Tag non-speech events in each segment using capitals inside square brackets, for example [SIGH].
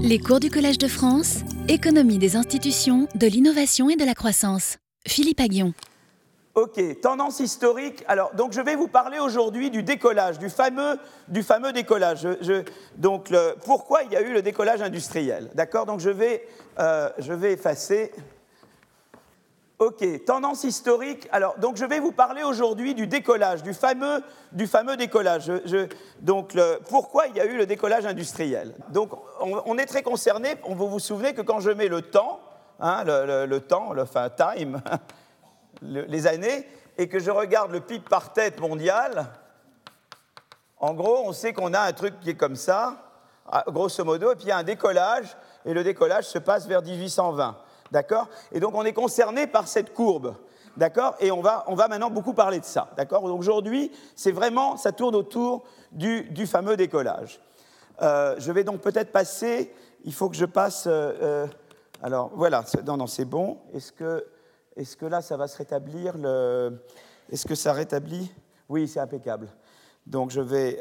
Les cours du Collège de France, économie des institutions, de l'innovation et de la croissance. Philippe Aguillon. Ok, tendance historique. Alors, donc je vais vous parler aujourd'hui du décollage, du fameux, du fameux décollage. donc, pourquoi il y a eu le décollage industriel? D'accord? Donc, je vais, euh, je vais effacer. Ok, tendance historique. Alors, donc je vais vous parler aujourd'hui du décollage, du fameux, du fameux décollage. donc, pourquoi il y a eu le décollage industriel? Donc, on, est très concerné. Vous vous souvenez que quand je mets le temps, hein, le, temps, le enfin, time, [LAUGHS] les années, et que je regarde le PIB par tête mondial, en gros, on sait qu'on a un truc qui est comme ça, grosso modo, et puis il y a un décollage, et le décollage se passe vers 1820. D'accord? Et donc on est concerné par cette courbe. D'accord? Et on va, on va maintenant beaucoup parler de ça. D'accord? Donc aujourd'hui, c'est vraiment, ça tourne autour du, fameux décollage. Euh, je vais donc peut-être passer, il faut que je passe. Euh, euh, alors voilà, non, non, c'est bon. Est-ce que, est que là, ça va se rétablir le... Est-ce que ça rétablit? Oui, c'est impeccable. Donc je vais.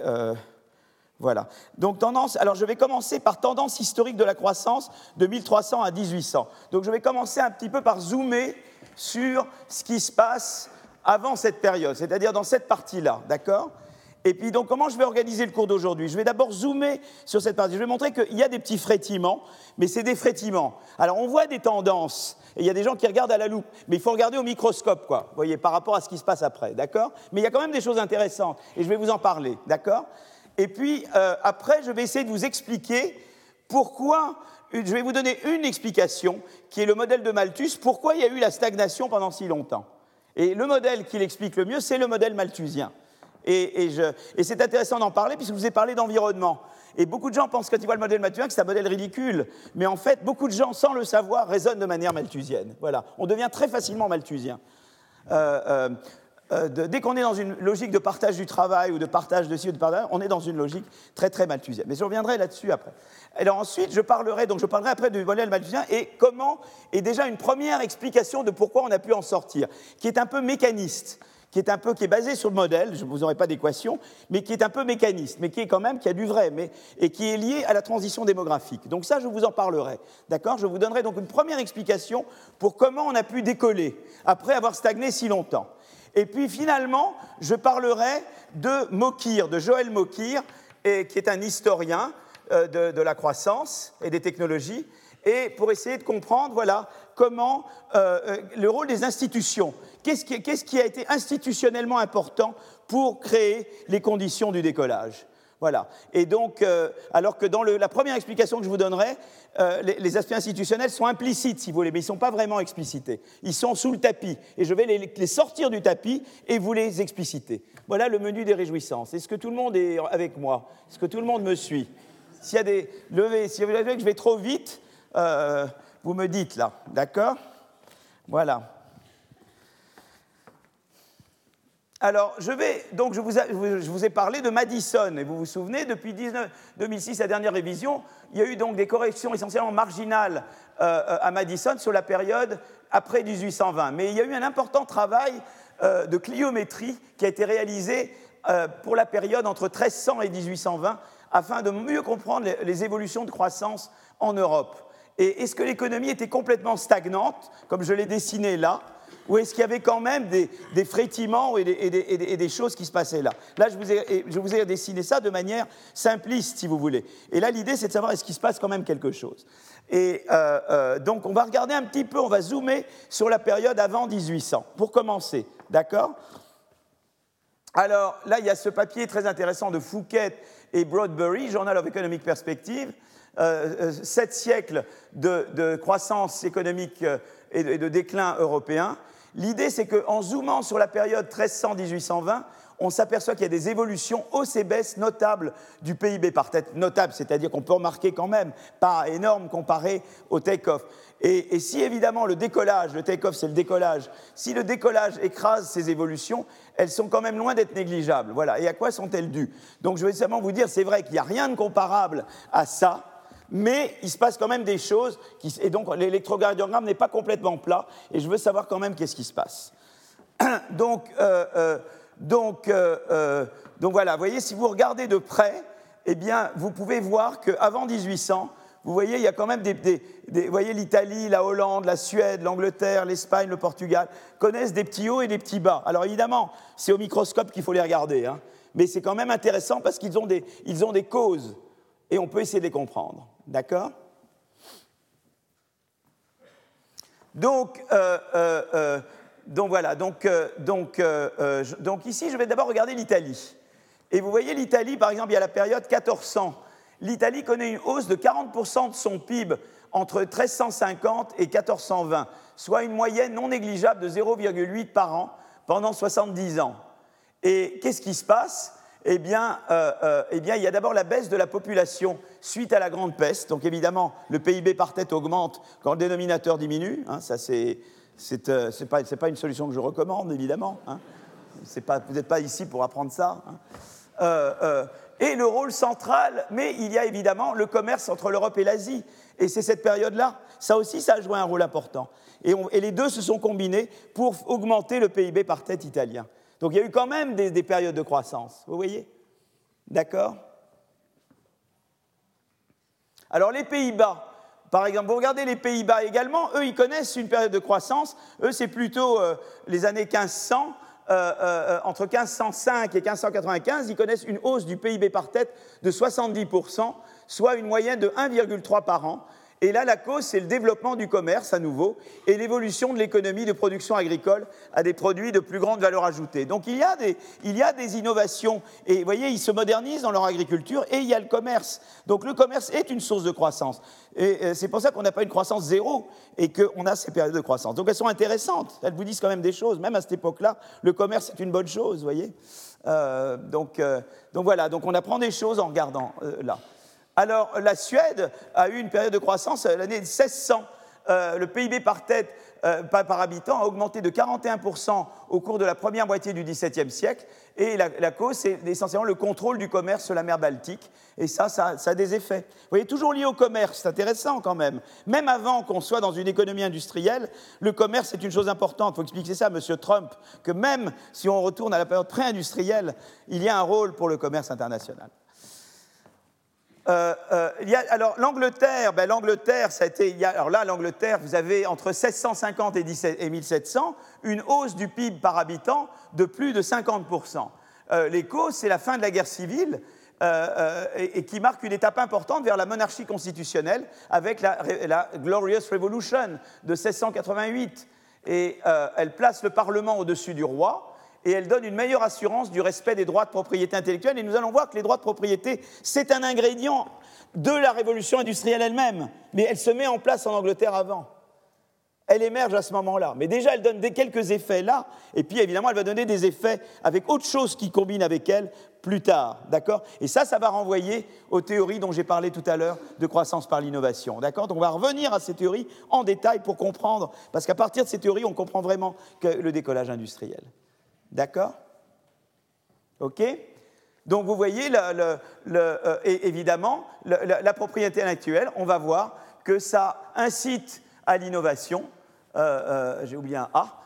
Voilà. Donc tendance, alors je vais commencer par tendance historique de la croissance de 1300 à 1800. Donc je vais commencer un petit peu par zoomer sur ce qui se passe avant cette période, c'est-à-dire dans cette partie-là, d'accord? Et puis, donc, comment je vais organiser le cours d'aujourd'hui? Je vais d'abord zoomer sur cette partie. Je vais montrer qu'il y a des petits frétillements, mais c'est des frétillements. Alors, on voit des tendances, et il y a des gens qui regardent à la loupe, mais il faut regarder au microscope, quoi, voyez, par rapport à ce qui se passe après, d'accord? Mais il y a quand même des choses intéressantes, et je vais vous en parler, d'accord? Et puis euh, après, je vais essayer de vous expliquer pourquoi, je vais vous donner une explication qui est le modèle de Malthus, pourquoi il y a eu la stagnation pendant si longtemps. Et le modèle qui l'explique le mieux, c'est le modèle malthusien. Et, c'est intéressant d'en parler puisque je vous ai parlé d'environnement. Et beaucoup de gens pensent quand ils voient le modèle malthusien que c'est un modèle ridicule. Mais en fait, beaucoup de gens, sans le savoir, raisonnent de manière malthusienne. Voilà. On devient très facilement malthusien. Euh, euh, euh, dès qu'on est dans une logique de partage du travail ou de partage de ci ou de partage, on est dans une logique très très malthusienne. Mais je reviendrai là-dessus après. Alors ensuite, je parlerai donc je parlerai après du modèle malthusien et comment et déjà une première explication de pourquoi on a pu en sortir, qui est un peu mécaniste qui est un peu qui est basé sur le modèle, je ne vous aurai pas d'équation, mais qui est un peu mécaniste, mais qui est quand même qui a du vrai, mais et qui est lié à la transition démographique. Donc ça, je vous en parlerai, d'accord? Je vous donnerai donc une première explication pour comment on a pu décoller après avoir stagné si longtemps. Et puis finalement, je parlerai de Mokir, de Joël Mokir, qui est un historien euh, de, la croissance et des technologies, et pour essayer de comprendre, voilà, comment euh, euh, le rôle des institutions, qu'est-ce qui, a été institutionnellement important pour créer les conditions du décollage? Voilà. Et donc, alors que dans la première explication que je vous donnerai, euh, les, aspects institutionnels sont implicites, si vous voulez, mais ils ne sont pas vraiment explicités. Ils sont sous le tapis. Et je vais les, sortir du tapis et vous les expliciter. Voilà le menu des réjouissances. Est-ce que tout le monde est avec moi? Est-ce que tout le monde me suit? S'il y a si vous voulez que je vais trop vite, euh, vous me dites là. D'accord? Voilà. Alors, je vais, donc, je vous, ai parlé de Madison, et vous vous souvenez, depuis 2006, la dernière révision, il y a eu donc des corrections essentiellement marginales euh, à Madison sur la période après 1820. Mais il y a eu un important travail euh, de cliométrie qui a été réalisé euh, pour la période entre 1300 et 1820 afin de mieux comprendre les évolutions de croissance en Europe. Et est-ce que l'économie était complètement stagnante, comme je l'ai dessiné là? Ou est-ce qu'il y avait quand même des, frétillements et des, choses qui se passaient là Là, je vous, ai, dessiné ça de manière simpliste, si vous voulez. Et là, l'idée, c'est de savoir est-ce qu'il se passe quand même quelque chose. Et euh, euh, donc, on va regarder un petit peu, on va zoomer sur la période avant 1800, pour commencer. D'accord Alors, là, il y a ce papier très intéressant de Fouquet et Broadbury, Journal of Economic Perspective, euh, sept siècles de, croissance économique et de déclin européen. L'idée, c'est qu'en zoomant sur la période 1300-1820, on s'aperçoit qu'il y a des évolutions hausses et baisses notables du PIB par tête. Notables, c'est-à-dire qu'on peut remarquer quand même, pas énorme comparé au take-off. Et, si évidemment le décollage, le take-off c'est le décollage, si le décollage écrase ces évolutions, elles sont quand même loin d'être négligeables. Voilà. Et à quoi sont-elles dues? Donc je vais simplement vous dire, c'est vrai qu'il n'y a rien de comparable à ça, mais il se passe quand même des choses, et donc l'électrocardiogramme n'est pas complètement plat, et je veux savoir quand même qu'est-ce qui se passe. [CLEARS THROAT] donc, euh, euh, donc, euh, donc voilà, vous voyez, si vous regardez de près, eh bien, vous pouvez voir qu'avant 1800, vous voyez, il y a quand même des, vous voyez, l'Italie, la Hollande, la Suède, l'Angleterre, l'Espagne, le Portugal connaissent des petits hauts et des petits bas. Alors évidemment, c'est au microscope qu'il faut les regarder, hein. mais c'est quand même intéressant parce qu'ils ont, des, ils ont des causes et on peut essayer de les comprendre. D'accord? Donc, euh, euh, euh, donc, voilà, donc ici je vais d'abord regarder l'Italie. Et vous voyez l'Italie, par exemple, il y a la période 1400 l'Italie connaît une hausse de 40% de son PIB entre 1350 et 1420, soit une moyenne non négligeable de 0,8 par an pendant 70 ans. Et qu'est-ce qui se passe? Eh bien, euh, euh, eh bien, il y a d'abord la baisse de la population suite à la grande peste. Donc, évidemment, le PIB par tête augmente quand le dénominateur diminue. Hein, ça, c'est, c'est, euh, pas, pas, une solution que je recommande, évidemment. Hein. Vous n'êtes pas ici pour apprendre ça. Hein et le rôle central, mais il y a évidemment le commerce entre l'Europe et l'Asie. Et c'est cette période-là, ça aussi, ça a joué un rôle important. Et, les deux se sont combinés pour augmenter le PIB par tête italien. Donc il y a eu quand même des, des périodes de croissance, vous voyez? D'accord? Alors les Pays-Bas, par exemple, vous regardez les Pays-Bas également, eux, ils connaissent une période de croissance. Eux, c'est plutôt euh, les années 1500 euh, euh, entre 1505 et 1595, ils connaissent une hausse du PIB par tête de 70%, soit une moyenne de 1,3 par an. Et là, la cause, c'est le développement du commerce à nouveau et l'évolution de l'économie de production agricole à des produits de plus grande valeur ajoutée. Donc il y a des, des innovations et vous voyez, ils se modernisent dans leur agriculture et il y a le commerce. Donc le commerce est une source de croissance. Et euh, c'est pour ça qu'on n'a pas une croissance zéro et qu'on a ces périodes de croissance. Donc elles sont intéressantes. Elles vous disent quand même des choses. Même à cette époque-là, le commerce est une bonne chose, vous voyez. Euh, euh, donc voilà, donc on apprend des choses en regardant là. Alors, la Suède a eu une période de croissance euh, l'année 1600. Euh, le PIB par tête, euh, par, habitant, a augmenté de 41% au cours de la première moitié du XVIIe siècle. Et la, cause, c'est essentiellement le contrôle du commerce sur la mer Baltique. Et ça, ça, a des effets. Vous voyez, toujours lié au commerce, c'est intéressant quand même. Même avant qu'on soit dans une économie industrielle, le commerce est une chose importante. Il faut expliquer ça à M. Trump, que même si on retourne à la période pré-industrielle, il y a un rôle pour le commerce international. Euh, euh, alors l'Angleterre, ben, l'Angleterre, ça a été, alors là l'Angleterre, vous avez entre 1650 et, 17, et 1700 une hausse du PIB par habitant de plus de 50%. Euh, les causes, c'est la fin de la guerre civile et, qui marque une étape importante vers la monarchie constitutionnelle avec la, la Glorious Revolution de 1688. Et elle place le Parlement au-dessus du roi et elle donne une meilleure assurance du respect des droits de propriété intellectuelle. Et nous allons voir que les droits de propriété, c'est un ingrédient de la révolution industrielle elle-même, mais elle se met en place en Angleterre avant. Elle émerge à ce moment-là. Mais déjà, elle donne des, quelques effets là, et puis évidemment, elle va donner des effets avec autre chose qui combine avec elle plus tard. D'accord? Et ça, ça va renvoyer aux théories dont j'ai parlé tout à l'heure de croissance par l'innovation. D'accord? Donc on va revenir à ces théories en détail pour comprendre, parce qu'à partir de ces théories, on comprend vraiment que le décollage industriel. D'accord? OK? Donc vous voyez, euh, évidemment, la, propriété intellectuelle, on va voir que ça incite à l'innovation. Euh, euh, j'ai oublié un A.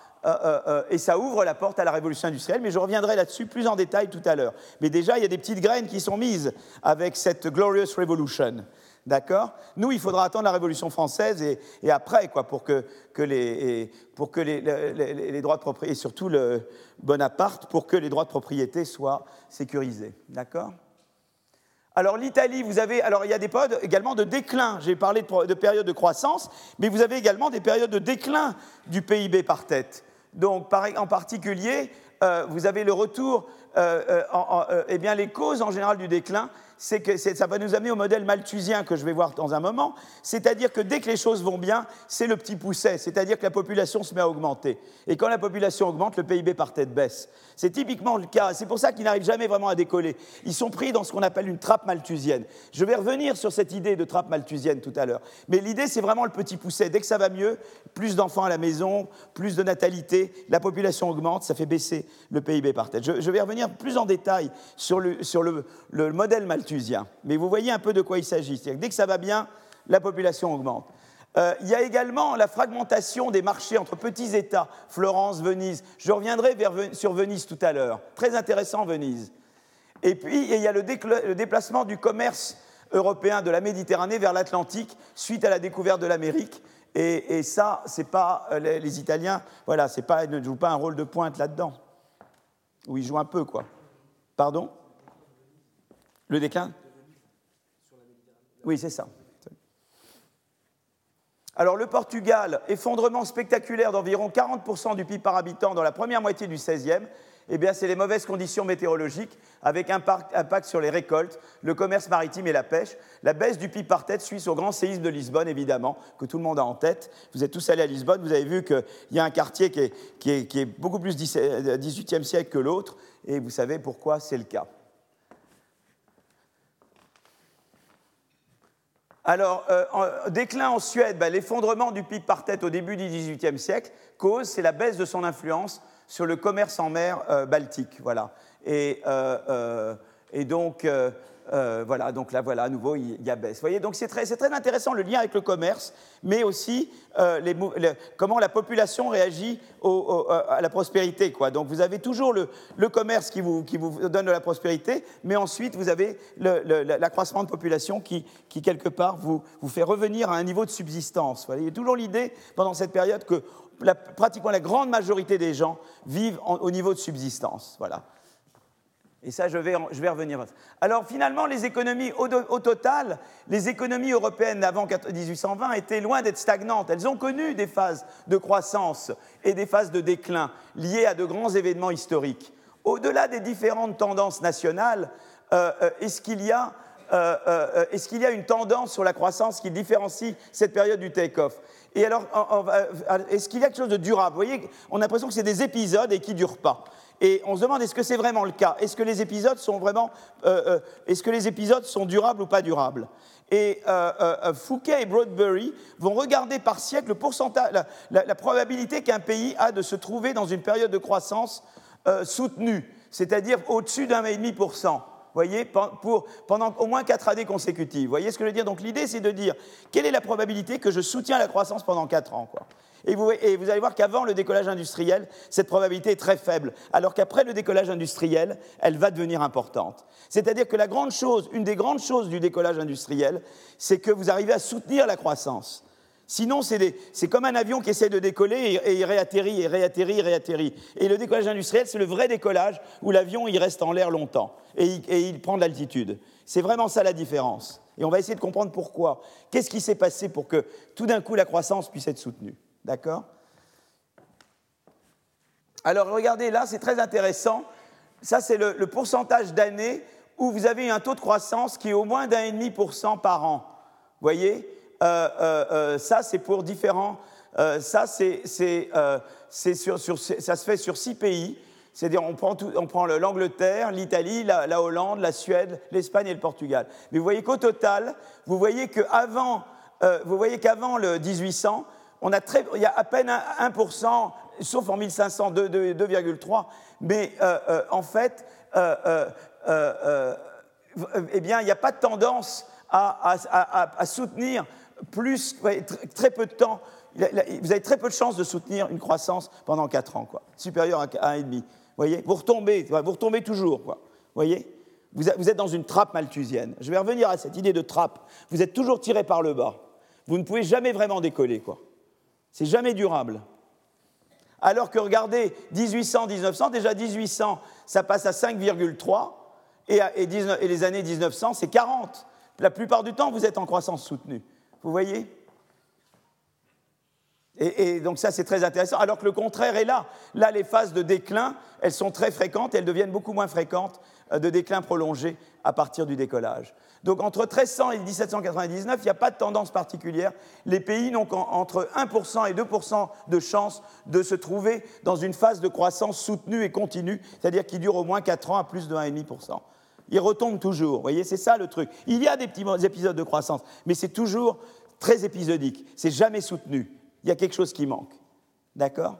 et ça ouvre la porte à la révolution industrielle, mais je reviendrai là-dessus plus en détail tout à l'heure. Mais déjà, il y a des petites graines qui sont mises avec cette Glorious Revolution. D'accord? Nous, il faudra attendre la Révolution française et, après, quoi, pour que, les, droits de propriété, et surtout le Bonaparte, pour que les droits de propriété soient sécurisés. D'accord? Alors l'Italie, vous avez, alors il y a des périodes également de déclin. J'ai parlé de, périodes de croissance, mais vous avez également des périodes de déclin du PIB par tête. Donc, en particulier, euh, vous avez le retour, euh, euh, eh bien les causes en général du déclin, c'est que ça va nous amener au modèle malthusien que je vais voir dans un moment, c'est-à-dire que dès que les choses vont bien, c'est le petit pousset, c'est-à-dire que la population se met à augmenter. Et quand la population augmente, le PIB par tête baisse. C'est typiquement le cas, c'est pour ça qu'ils n'arrivent jamais vraiment à décoller. Ils sont pris dans ce qu'on appelle une trappe malthusienne. Je vais revenir sur cette idée de trappe malthusienne tout à l'heure. Mais l'idée, c'est vraiment le petit pousset. Dès que ça va mieux, plus d'enfants à la maison, plus de natalité, la population augmente, ça fait baisser le PIB par tête. Je, vais revenir plus en détail sur le, modèle malthusien mais vous voyez un peu de quoi il s'agit. Dès que ça va bien, la population augmente. Euh, il y a également la fragmentation des marchés entre petits États, Florence, Venise. Je reviendrai sur Venise tout à l'heure. Très intéressant, Venise. Et puis, il y a le, déplacement du commerce européen de la Méditerranée vers l'Atlantique suite à la découverte de l'Amérique. Et, ça, c'est pas euh, les, Italiens, voilà, c'est pas, ne jouent pas un rôle de pointe là-dedans. Ou ils jouent un peu, quoi. Pardon? Le déclin? Oui, c'est ça. Alors le Portugal, effondrement spectaculaire d'environ 40% du PIB par habitant dans la première moitié du XVIe, eh bien c'est les mauvaises conditions météorologiques avec impact, sur les récoltes, le commerce maritime et la pêche. La baisse du PIB par tête suisse au grand séisme de Lisbonne, évidemment, que tout le monde a en tête. Vous êtes tous allés à Lisbonne, vous avez vu qu'il y a un quartier qui est, beaucoup plus 18e siècle que l'autre, et vous savez pourquoi c'est le cas. Alors, euh, déclin en Suède, ben, l'effondrement du PIB par tête au début du XVIIIe siècle, cause, c'est la baisse de son influence sur le commerce en mer euh, baltique. Voilà. Et, euh, et donc, euh, voilà, donc là, voilà, à nouveau, il y a baisse. Voyez, donc c'est très, très, intéressant le lien avec le commerce, mais aussi euh, comment la population réagit à la prospérité. Quoi. Donc vous avez toujours le, commerce qui vous, qui vous, donne de la prospérité, mais ensuite vous avez l'accroissement de population qui, qui quelque part, vous, vous, fait revenir à un niveau de subsistance. Vous il y a toujours l'idée, pendant cette période, que pratiquement la grande majorité des gens vivent au niveau de subsistance. Voilà. Et ça, je vais, je vais revenir. Alors finalement, les économies, au, total, les économies européennes avant 1820 étaient loin d'être stagnantes. Elles ont connu des phases de croissance et des phases de déclin liées à de grands événements historiques. Au-delà des différentes tendances nationales, euh, euh, est-ce qu'il y a euh, est-ce qu'il y a une tendance sur la croissance qui différencie cette période du take-off? Et alors, est-ce qu'il y a quelque chose de durable Vous voyez, on a l'impression que c'est des épisodes et qui ne durent pas. Et on se demande est-ce que c'est vraiment le cas? Est-ce que les épisodes sont vraiment, euh, euh, est-ce que les épisodes sont durables ou pas durables? Et euh, Fouquet et Broadbury vont regarder par siècle le pourcentage, la, probabilité qu'un pays a de se trouver dans une période de croissance soutenue, c'est-à-dire au-dessus d'un et demi pour cent voyez, pour, pendant au moins quatre années consécutives. Vous voyez ce que je veux dire? Donc l'idée, c'est de dire quelle est la probabilité que je soutiens la croissance pendant quatre ans. Et vous, allez voir qu'avant le décollage industriel, cette probabilité est très faible, alors qu'après le décollage industriel, elle va devenir importante. C'est-à-dire que la grande chose, une des grandes choses du décollage industriel, c'est que vous arrivez à soutenir la croissance. Sinon, c'est comme un avion qui essaie de décoller et, il réatterrit, et réatterrit, et réatterrit. Et le décollage industriel, c'est le vrai décollage où l'avion, il reste en l'air longtemps et il, prend de l'altitude. C'est vraiment ça la différence. Et on va essayer de comprendre pourquoi. Qu'est-ce qui s'est passé pour que tout d'un coup la croissance puisse être soutenue? D'accord? Alors regardez, là, c'est très intéressant. Ça, c'est le, pourcentage d'années où vous avez un taux de croissance qui est au moins d'un et demi pour cent par an. Voyez? Ça, c'est pour différents. ça, c'est, sur, ça se fait sur six pays. C'est-à-dire, on prend, on prend l'Angleterre, l'Italie, la, la, Hollande, la Suède, l'Espagne et le Portugal. Mais vous voyez qu'au total, vous voyez qu'avant, vous voyez qu'avant le 1800, on a très, il y a à peine 1%, sauf en 1500, 2,3%, mais euh, euh, en fait, euh, eh bien, il n'y a pas de tendance à, soutenir plus, très peu de temps, vous avez très peu de chances de soutenir une croissance pendant 4 ans, quoi, supérieure à 1,5. Vous voyez Vous retombez, vous retombez toujours, quoi. Vous voyez? Vous êtes dans une trappe malthusienne. Je vais revenir à cette idée de trappe. Vous êtes toujours tiré par le bas. Vous ne pouvez jamais vraiment décoller, quoi. C'est jamais durable. Alors que regardez, 1800-1900, déjà 1800, ça passe à 5,3, et, et, les années 1900, c'est 40. La plupart du temps, vous êtes en croissance soutenue. Vous voyez? Et, donc ça, c'est très intéressant. Alors que le contraire est là. Là, les phases de déclin, elles sont très fréquentes, elles deviennent beaucoup moins fréquentes euh, de déclin prolongé à partir du décollage. Donc entre 1300 et 1799, il n'y a pas de tendance particulière. Les pays n'ont qu'entre 1% et 2% de chances de se trouver dans une phase de croissance soutenue et continue, c'est-à-dire qui dure au moins 4 ans à plus de 1,5%. Ils retombent toujours, vous voyez, c'est ça le truc. Il y a des petits épisodes de croissance, mais c'est toujours très épisodique, c'est jamais soutenu. Il y a quelque chose qui manque. D'accord?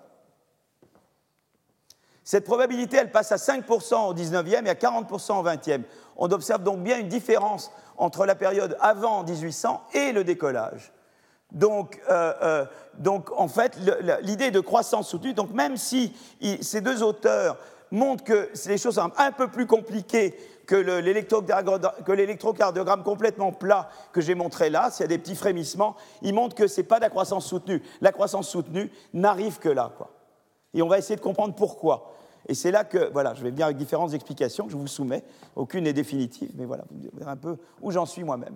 Cette probabilité, elle passe à 5% au 19e et à 40% au 20e. On observe donc bien une différence entre la période avant 1800 et le décollage. Donc, euh, euh, donc en fait, l'idée de croissance soutenue, donc même si ces deux auteurs montre que les choses sont un peu plus compliquées que l'électrocardiogramme complètement plat que j'ai montré là, s'il y a des petits frémissements, il montre que ce n'est pas de la croissance soutenue. La croissance soutenue n'arrive que là. Quoi. Et on va essayer de comprendre pourquoi. Et c'est là que, voilà, je vais venir avec différentes explications que je vous soumets. Aucune n'est définitive, mais voilà, vous verrez un peu où j'en suis moi-même.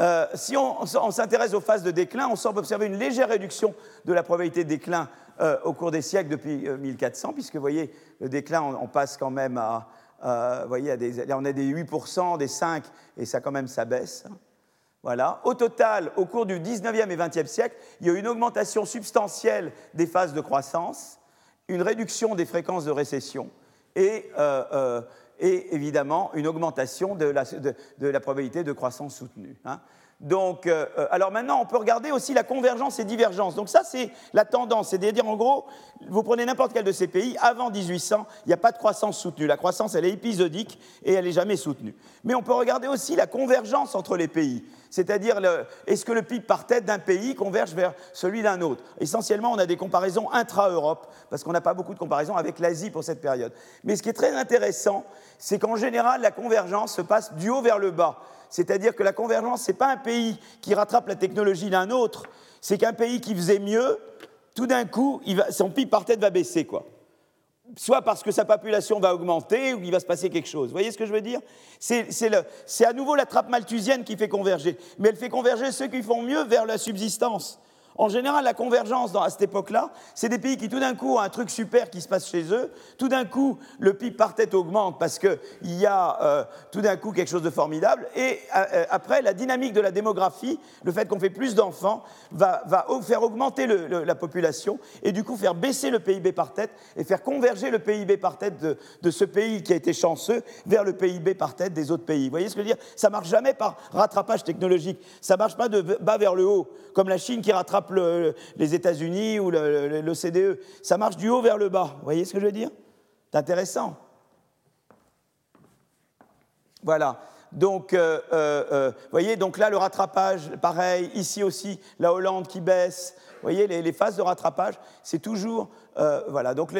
Euh, si on, s'intéresse aux phases de déclin, on semble observer une légère réduction de la probabilité de déclin euh, au cours des siècles depuis 1400, euh, puisque vous voyez, le déclin, on, passe quand même à, vous voyez, on a des 8%, des 5%, et ça quand même, ça baisse. Voilà. Au total, au cours du 19e et 20e siècle, il y a eu une augmentation substantielle des phases de croissance, une réduction des fréquences de récession et, et évidemment une augmentation de la, probabilité de croissance soutenue. Hein. Donc, euh, euh, alors maintenant, on peut regarder aussi la convergence et divergence. Donc ça, c'est la tendance. C'est-à-dire, en gros, vous prenez n'importe quel de ces pays, avant 1800, il n'y a pas de croissance soutenue. La croissance, elle est épisodique et elle n'est jamais soutenue. Mais on peut regarder aussi la convergence entre les pays. C'est-à-dire, est-ce que le PIB par tête d'un pays converge vers celui d'un autre? Essentiellement, on a des comparaisons intra-Europe, parce qu'on n'a pas beaucoup de comparaisons avec l'Asie pour cette période. Mais ce qui est très intéressant, c'est qu'en général, la convergence se passe du haut vers le bas. C'est-à-dire que la convergence, ce n'est pas un pays qui rattrape la technologie d'un autre, c'est qu'un pays qui faisait mieux, tout d'un coup, son PIB par tête va baisser. Quoi. Soit parce que sa population va augmenter ou il va se passer quelque chose. Vous voyez ce que je veux dire? C'est à nouveau la trappe malthusienne qui fait converger. Mais elle fait converger ceux qui font mieux vers la subsistance. En général, la convergence à cette époque-là, c'est des pays qui tout d'un coup ont un truc super qui se passe chez eux. Tout d'un coup, le PIB par tête augmente parce qu'il y a euh, tout d'un coup quelque chose de formidable. Et euh, après, la dynamique de la démographie, le fait qu'on fait plus d'enfants, va, faire augmenter la population et du coup faire baisser le PIB par tête et faire converger le PIB par tête de, ce pays qui a été chanceux vers le PIB par tête des autres pays. Vous voyez ce que je veux dire? Ça marche jamais par rattrapage technologique. Ça marche pas de bas vers le haut, comme la Chine qui rattrape les États-Unis ou l'OCDE. Ça marche du haut vers le bas. Vous voyez ce que je veux dire? C'est intéressant. Voilà. Donc, euh, euh, euh, vous voyez, donc là, le rattrapage, pareil. Ici aussi, la Hollande qui baisse. Vous voyez, les, phases de rattrapage, c'est toujours. voilà. Donc,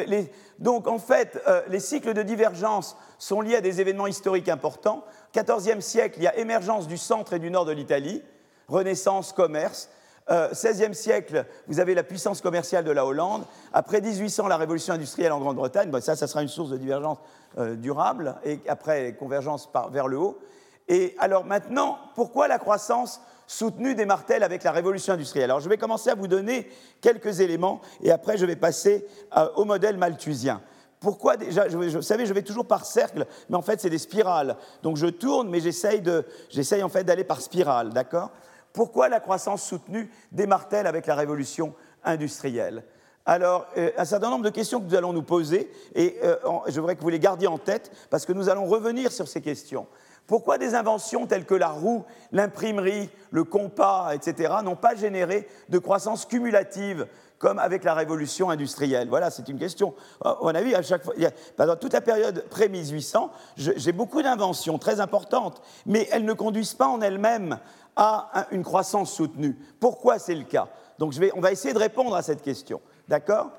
donc, en fait, les cycles de divergence sont liés à des événements historiques importants. 14e siècle, il y a émergence du centre et du nord de l'Italie, renaissance, commerce. 16e euh, siècle, vous avez la puissance commerciale de la Hollande. Après 1800, la révolution industrielle en Grande-Bretagne. ça, ça sera une source de divergence euh, durable. Et après, convergence vers le haut. Et alors maintenant, pourquoi la croissance soutenue des martels avec la révolution industrielle? Alors je vais commencer à vous donner quelques éléments et après je vais passer euh, au modèle malthusien. Pourquoi déjà Vous savez, je vais toujours par cercle, mais en fait c'est des spirales. Donc je tourne, mais j'essaye en fait d'aller par spirale, d'accord? Pourquoi la croissance soutenue démarre-t-elle avec la révolution industrielle? Alors, euh, un certain nombre de questions que nous allons nous poser, et euh, je voudrais que vous les gardiez en tête, parce que nous allons revenir sur ces questions. Pourquoi des inventions telles que la roue, l'imprimerie, le compas, etc., n'ont pas généré de croissance cumulative comme avec la révolution industrielle? Voilà, c'est une question. À mon avis, à chaque fois, pendant toute la période pré-1800, j'ai beaucoup d'inventions très importantes, mais elles ne conduisent pas en elles-mêmes à une croissance soutenue. Pourquoi c'est le cas? Donc on va essayer de répondre à cette question. D'accord?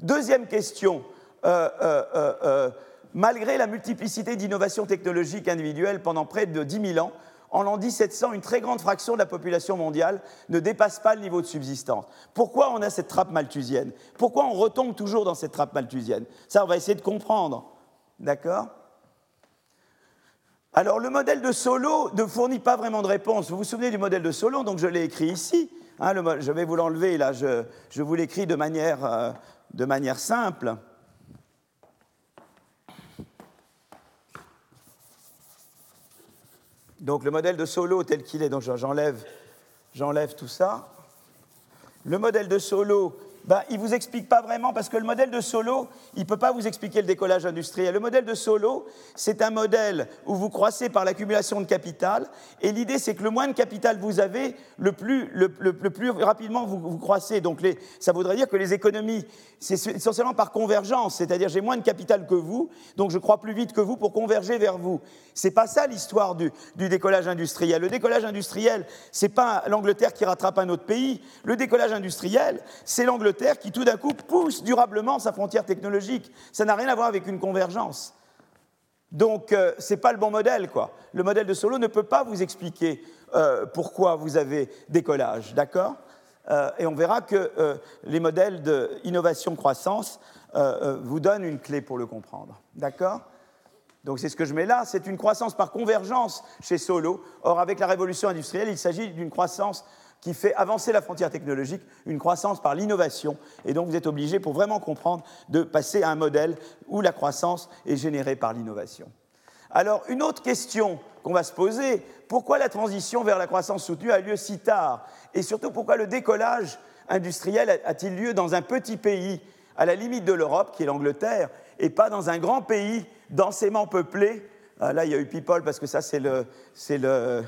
Deuxième question. Euh, euh, euh, malgré la multiplicité d'innovations technologiques individuelles pendant près de 10 000 ans, en l'an 1700, une très grande fraction de la population mondiale ne dépasse pas le niveau de subsistance. Pourquoi on a cette trappe malthusienne? Pourquoi on retombe toujours dans cette trappe malthusienne? Ça, on va essayer de comprendre. D'accord? Alors le modèle de Solo ne fournit pas vraiment de réponse. Vous vous souvenez du modèle de Solo, donc je l'ai écrit ici. Hein, je vais vous l'enlever là, je, vous l'écris de euh, de manière simple. Donc le modèle de Solo tel qu'il est, donc j'enlève, tout ça. Le modèle de Solo, ben, il ne vous explique pas vraiment, parce que le modèle de Solo, il ne peut pas vous expliquer le décollage industriel. Le modèle de Solo, c'est un modèle où vous croissez par l'accumulation de capital, et l'idée, c'est que le moins de capital vous avez, le plus, rapidement vous, vous croissez. Donc ça voudrait dire que les économies, c'est essentiellement par convergence, c'est-à-dire j'ai moins de capital que vous, donc je crois plus vite que vous pour converger vers vous. C'est pas ça l'histoire du, du, décollage industriel. Le décollage industriel, c'est pas l'Angleterre qui rattrape un autre pays. Le décollage industriel, c'est l'Angleterre qui tout d'un coup pousse durablement sa frontière technologique. Ça n'a rien à voir avec une convergence. Donc, euh, ce n'est pas le bon modèle, quoi. Le modèle de Solo ne peut pas vous expliquer euh, pourquoi vous avez décollage, d'accord? Euh, Et on verra que les modèles d'innovation-croissance vous donnent une clé pour le comprendre, d'accord? Donc c'est ce que je mets là, c'est une croissance par convergence chez Solo. Or, avec la révolution industrielle, il s'agit d'une croissance qui fait avancer la frontière technologique, une croissance par l'innovation. Et donc vous êtes obligé, pour vraiment comprendre, de passer à un modèle où la croissance est générée par l'innovation. Alors, une autre question qu'on va se poser, pourquoi la transition vers la croissance soutenue a lieu si tard? Et surtout, pourquoi le décollage industriel a-t-il lieu dans un petit pays à la limite de l'Europe, qui est l'Angleterre, et pas dans un grand pays densément peuplé? Ah, Là, il y a eu People, parce que ça, c'est le, c'est le,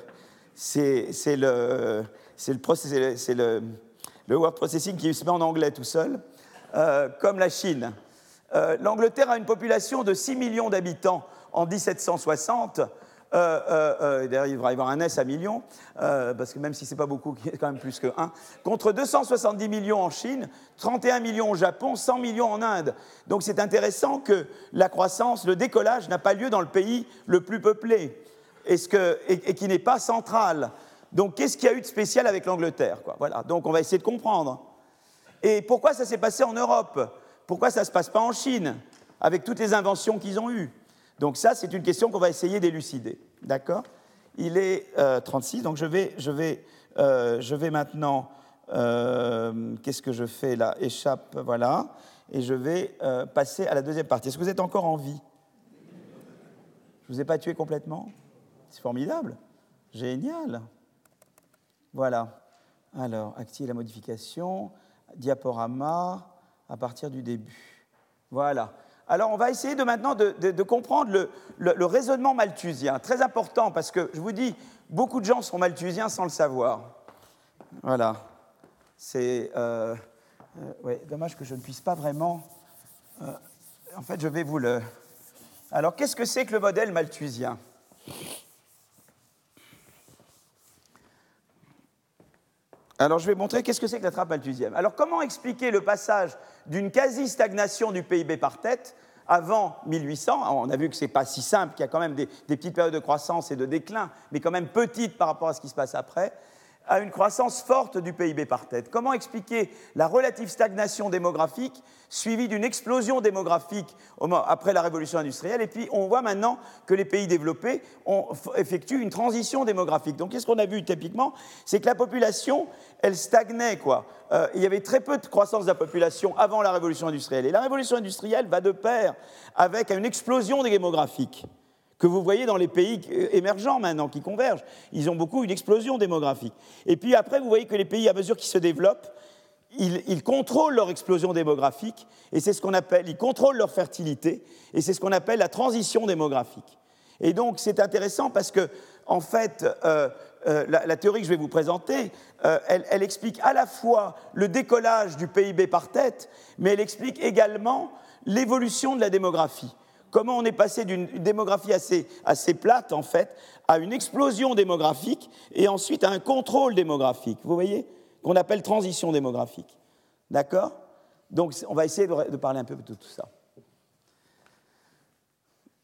c'est, le, c'est le, c'est word processing qui se met en anglais tout seul, euh, comme la Chine. Euh, L'Angleterre a une population de 6 millions d'habitants en 1760. Euh, D'ailleurs, il devrait y avoir un S à millions, parce que même si ce n'est pas beaucoup, [LAUGHS] il y a quand même plus que 1. Contre 270 millions en Chine, 31 millions au Japon, 100 millions en Inde. Donc c'est intéressant que la croissance, le décollage n'a pas lieu dans le pays le plus peuplé et qui n'est pas central. Donc, qu'est-ce qu'il y a eu de spécial avec l'Angleterre Voilà. Donc, on va essayer de comprendre. Et pourquoi ça s'est passé en Europe? Pourquoi ça ne se passe pas en Chine, avec toutes les inventions qu'ils ont eues Donc, ça, c'est une question qu'on va essayer d'élucider. D'accord? Il est 36, euh, donc je vais, je vais, euh, je vais maintenant. Euh, qu'est-ce que je fais là? Échappe, voilà. Et je vais passer à la deuxième partie. Est-ce que vous êtes encore en vie? Je ne vous ai pas tué complètement? C'est formidable. Génial. Voilà. Alors, activer la modification, diaporama à partir du début. Voilà. Alors, on va essayer de maintenant de, comprendre le, raisonnement malthusien. Très important parce que, je vous dis, beaucoup de gens sont malthusiens sans le savoir. Voilà. C'est euh, euh, dommage que je ne puisse pas vraiment. Euh, en fait, je vais vous le. Alors, qu'est-ce que c'est que le modèle malthusien? Alors, je vais montrer qu'est-ce que c'est que la trappe malthusienne. Alors, comment expliquer le passage d'une quasi-stagnation du PIB par tête avant 1800 On a vu que ce n'est pas si simple, qu'il y a quand même des, des, petites périodes de croissance et de déclin, mais quand même petites par rapport à ce qui se passe après à une croissance forte du PIB par tête. Comment expliquer la relative stagnation démographique suivie d'une explosion démographique après la révolution industrielle? Et puis on voit maintenant que les pays développés ont, effectuent une transition démographique. Donc qu'est-ce qu'on a vu typiquement? C'est que la population, elle stagnait. Euh, il y avait très peu de croissance de la population avant la révolution industrielle. Et la révolution industrielle va de pair avec une explosion démographique que vous voyez dans les pays émergents maintenant, qui convergent. Ils ont beaucoup une explosion démographique. Et puis après, vous voyez que les pays, à mesure qu'ils se développent, ils, contrôlent leur explosion démographique, et c'est ce qu'on appelle, ils contrôlent leur fertilité, et c'est ce qu'on appelle la transition démographique. Et donc c'est intéressant parce que, en fait, euh, euh, la, théorie que je vais vous présenter, euh, elle, explique à la fois le décollage du PIB par tête, mais elle explique également l'évolution de la démographie comment on est passé d'une démographie assez, plate, en fait, à une explosion démographique et ensuite à un contrôle démographique, vous voyez, qu'on appelle transition démographique. D'accord? Donc, on va essayer de, parler un peu de tout ça.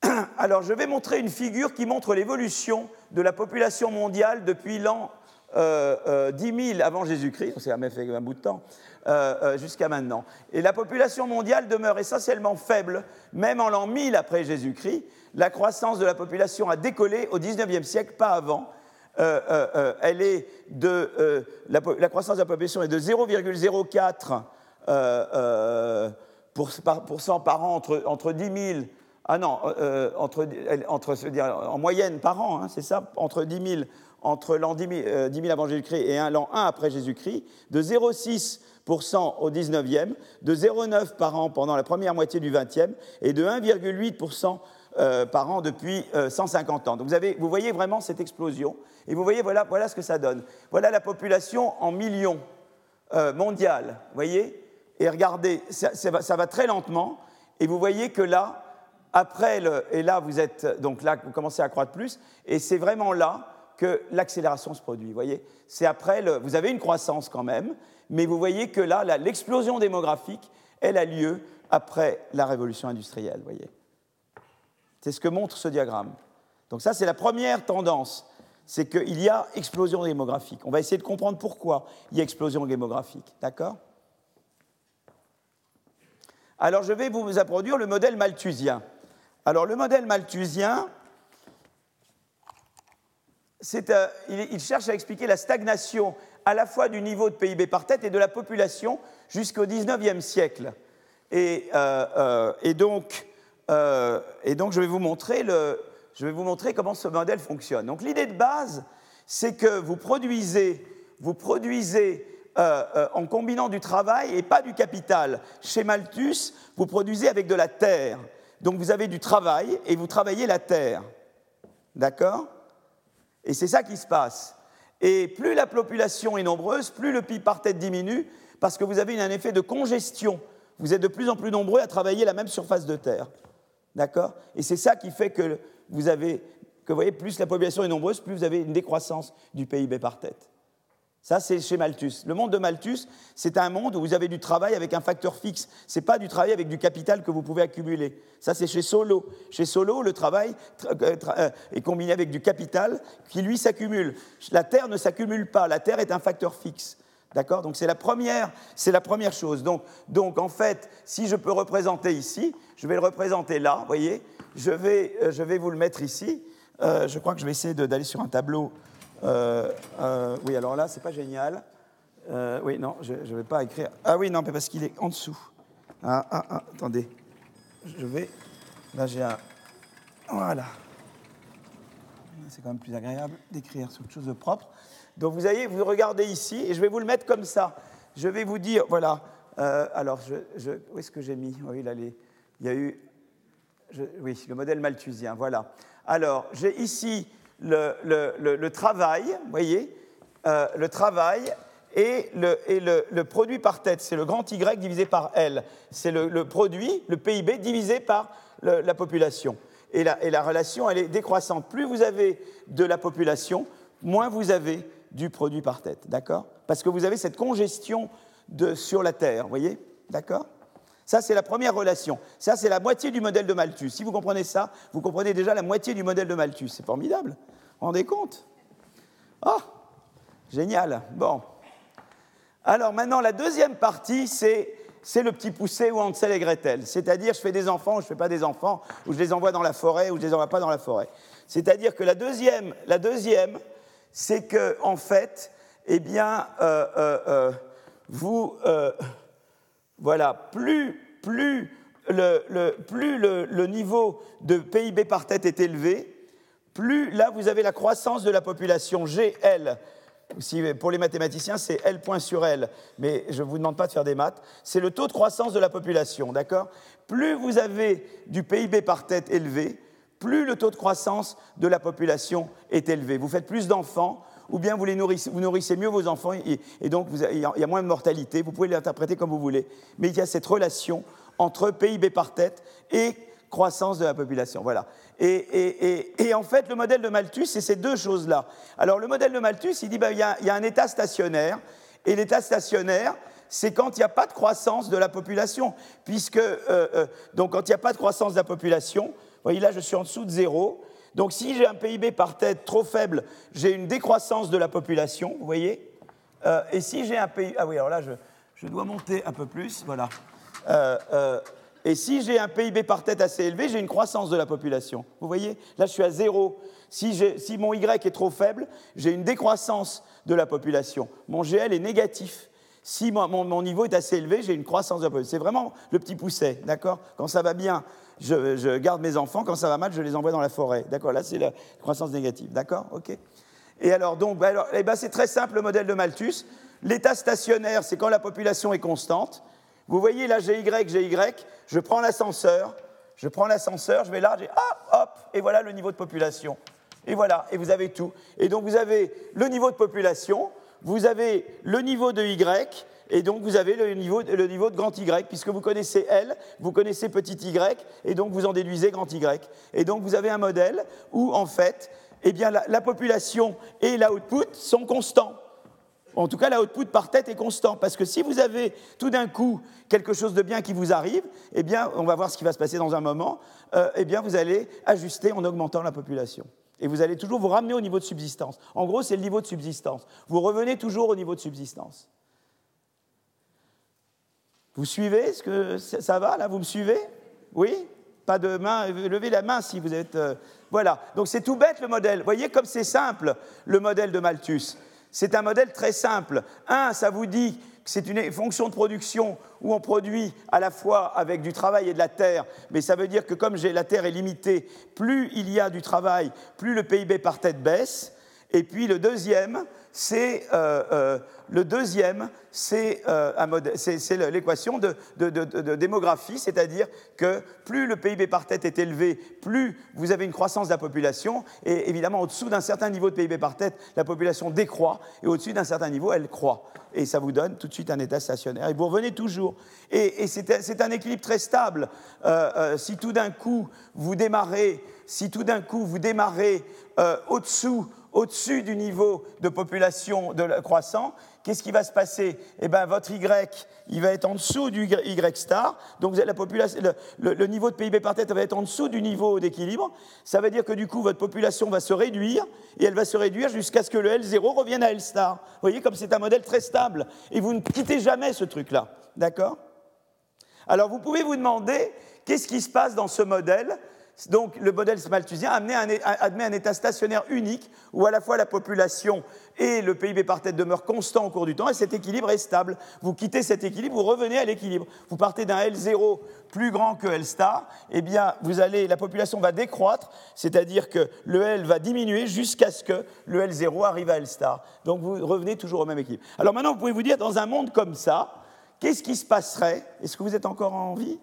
[CLEARS THROAT] Alors, je vais montrer une figure qui montre l'évolution de la population mondiale depuis l'an euh, euh, 10 000 avant Jésus-Christ, fait un bout de temps, euh, euh, jusqu'à maintenant. Et la population mondiale demeure essentiellement faible, même en l'an 1000 après Jésus-Christ. La croissance de la population a décollé au 19e siècle, pas avant. Euh, elle est de, la, croissance de la population est de 0,04 pour, par, par an entre, entre 10 000 ah non, entre, entre, en moyenne par an, hein, c'est ça, entre 10 000, entre l'an 10 000, avant Jésus-Christ et l'an 1 après Jésus-Christ, de 0,6% au 19e, de 0,9 par an pendant la première moitié du 20e et de 1,8% euh, par an depuis 150 euh, ans. Donc vous, avez, vous, voyez vraiment cette explosion et vous voyez voilà, voilà ce que ça donne. Voilà la population en millions euh, mondiale, voyez? Et regardez, ça, va, très lentement et vous voyez que là, après et là vous êtes donc là vous commencez à croître plus et c'est vraiment là que l'accélération se produit. Vous voyez, c'est après vous avez une croissance quand même, Mais vous voyez que là, l'explosion démographique, elle a lieu après la révolution industrielle, voyez. C'est ce que montre ce diagramme. Donc ça, c'est la première tendance, c'est qu'il y a explosion démographique. On va essayer de comprendre pourquoi il y a explosion démographique, d'accord? Alors je vais vous introduire le modèle malthusien. Alors le modèle malthusien, euh, il, cherche à expliquer la stagnation à la fois du niveau de PIB par tête et de la population jusqu'au 19e siècle. Et, euh, euh, donc, je, vais vous montrer comment ce modèle fonctionne. Donc l'idée de base, c'est que vous produisez, vous produisez en combinant du travail et pas du capital. Chez Malthus, vous produisez avec de la terre. Donc vous avez du travail et vous travaillez la terre. D'accord? Et c'est ça qui se passe. Et plus la population est nombreuse, plus le PIB par tête diminue, parce que vous avez un effet de congestion. Vous êtes de plus en plus nombreux à travailler la même surface de terre. D'accord? Et c'est ça qui fait que vous avez, que vous voyez, plus la population est nombreuse, plus vous avez une décroissance du PIB par tête. Ça, c'est chez Malthus. Le monde de Malthus, c'est un monde où vous avez du travail avec un facteur fixe. Ce n'est pas du travail avec du capital que vous pouvez accumuler. Ça, c'est chez Solo. Chez Solo, le travail euh, euh, est combiné avec du capital qui, lui, s'accumule. La Terre ne s'accumule pas. La Terre est un facteur fixe. D'accord? Donc, c'est la, première, la première chose. Donc, donc, en fait, si je peux représenter ici, je vais le représenter là, vous voyez? Je vais, euh, je vais vous le mettre ici. je crois que je vais essayer d'aller sur un tableau oui, alors là, c'est pas génial. Euh, oui, non, je ne vais pas écrire. Ah oui, non, parce qu'il est en dessous. Ah, ah, ah, attendez. Je vais. Là, j'ai un. Voilà. C'est quand même plus agréable d'écrire sur quelque chose de propre. Donc, vous voyez, vous regardez ici, et je vais vous le mettre comme ça. Je vais vous dire, voilà. alors, je, où est-ce que j'ai mis? Oui, là, il y a eu. oui, le modèle malthusien, voilà. Alors, j'ai ici le, travail, vous voyez, euh, le travail et, le, produit par tête, c'est le grand Y divisé par L. C'est le, produit, le PIB divisé par la population. Et la, et la, relation, elle est décroissante. Plus vous avez de la population, moins vous avez du produit par tête. D'accord? Parce que vous avez cette congestion de, sur la Terre, voyez? D'accord? Ça, c'est la première relation. Ça, c'est la moitié du modèle de Malthus. Si vous comprenez ça, vous comprenez déjà la moitié du modèle de Malthus. C'est formidable. Vous vous rendez compte? Ah, génial. Bon. Alors maintenant, la deuxième partie, c'est c'est le petit poussé ou Hansel et Gretel. C'est-à-dire, je fais des enfants ou je ne fais pas des enfants, ou je les envoie dans la forêt ou je ne les envoie pas dans la forêt. C'est-à-dire que la deuxième, la deuxième c'est que, en fait, eh bien, euh, euh, euh, vous voilà, plus, le, niveau de PIB par tête est élevé, plus là vous avez la croissance de la population GL. pour les mathématiciens, c'est L point sur L, mais je ne vous demande pas de faire des maths. C'est le taux de croissance de la population, d'accord? Plus vous avez du PIB par tête élevé, plus le taux de croissance de la population est élevé. Vous faites plus d'enfants, ou bien vous, nourrissez, mieux vos enfants et, donc il y a moins de mortalité. Vous pouvez l'interpréter comme vous voulez. Mais il y a cette relation entre PIB par tête et croissance de la population. Voilà. Et, en fait, le modèle de Malthus, c'est ces deux choses-là. Alors, le modèle de Malthus, il dit il, y a, y a un état stationnaire, et l'état stationnaire, c'est quand il n'y a pas de croissance de la population. Puisque, euh, euh, donc, quand il n'y a pas de croissance de la population, vous voyez là, je suis en dessous de zéro, donc si j'ai un PIB par tête trop faible, j'ai une décroissance de la population, vous voyez euh, Et si j'ai un PIB... Ah oui, alors là, je, dois monter un peu plus, voilà. Euh, euh, et si j'ai un PIB par tête assez élevé, j'ai une croissance de la population. Vous voyez Là, je suis à zéro. Si, si mon Y est trop faible, j'ai une décroissance de la population. Mon GL est négatif. Si mon, niveau est assez élevé, j'ai une croissance de la population. C'est vraiment le petit pousset, d'accord? Quand ça va bien, je, garde mes enfants. Quand ça va mal, je les envoie dans la forêt. D'accord Là, c'est la croissance négative. D'accord Ok Et alors, donc, bah, alors, eh ben, c'est très simple le modèle de Malthus. L'état stationnaire, c'est quand la population est constante. Vous voyez là, j'ai Y, j'ai Y. Je prends l'ascenseur. Je prends l'ascenseur, je vais là, hop, hop, et voilà le niveau de population. Et voilà, et vous avez tout. Et donc vous avez le niveau de population, vous avez le niveau de Y, et donc vous avez le niveau, le niveau de grand Y, puisque vous connaissez L, vous connaissez petit y, et donc vous en déduisez grand Y. Et donc vous avez un modèle où, en fait, eh bien, la, population et l'output sont constants. En tout cas, l'output par tête est constant. Parce que si vous avez tout d'un coup quelque chose de bien qui vous arrive, eh bien, on va voir ce qui va se passer dans un moment, euh, eh bien, vous allez ajuster en augmentant la population. Et vous allez toujours vous ramener au niveau de subsistance. En gros, c'est le niveau de subsistance. Vous revenez toujours au niveau de subsistance. Vous suivez ce que ça va là Vous me suivez? Oui? Pas de main Levez la main si vous êtes. Euh, voilà. Donc c'est tout bête le modèle. Voyez comme c'est simple le modèle de Malthus. C'est un modèle très simple. Un, ça vous dit que c'est une fonction de production où on produit à la fois avec du travail et de la terre, mais ça veut dire que comme la terre est limitée, plus il y a du travail, plus le PIB par tête baisse. Et puis le deuxième, c'est euh, euh, le deuxième, c'est euh, l'équation de, démographie, c'est-à-dire que plus le PIB par tête est élevé, plus vous avez une croissance de la population, et évidemment au-dessous d'un certain niveau de PIB par tête, la population décroît, et au-dessus d'un certain niveau, elle croît. Et ça vous donne tout de suite un état stationnaire, et vous revenez toujours. Et, c'est un équilibre très stable. si tout d'un coup vous démarrez, si tout d'un coup vous démarrez au-dessous au-dessus du niveau de population croissant, qu'est-ce qui va se passer? Eh bien, votre Y, il va être en dessous du Y star, donc population, le, niveau de PIB par tête va être en dessous du niveau d'équilibre. Ça veut dire que du coup, votre population va se réduire, et elle va se réduire jusqu'à ce que le L0 revienne à L star. Vous voyez, comme c'est un modèle très stable, et vous ne quittez jamais ce truc-là. D'accord? Alors, vous pouvez vous demander, qu'est-ce qui se passe dans ce modèle donc le modèle malthusien admet un état stationnaire unique où à la fois la population et le PIB par tête demeurent constants au cours du temps et cet équilibre est stable. Vous quittez cet équilibre, vous revenez à l'équilibre. Vous partez d'un L0 plus grand que L eh bien vous allez, la population va décroître, c'est-à-dire que le L va diminuer jusqu'à ce que le L0 arrive à L. Donc vous revenez toujours au même équilibre. Alors maintenant, vous pouvez vous dire, dans un monde comme ça, qu'est-ce qui se passerait? Est-ce que vous êtes encore en vie?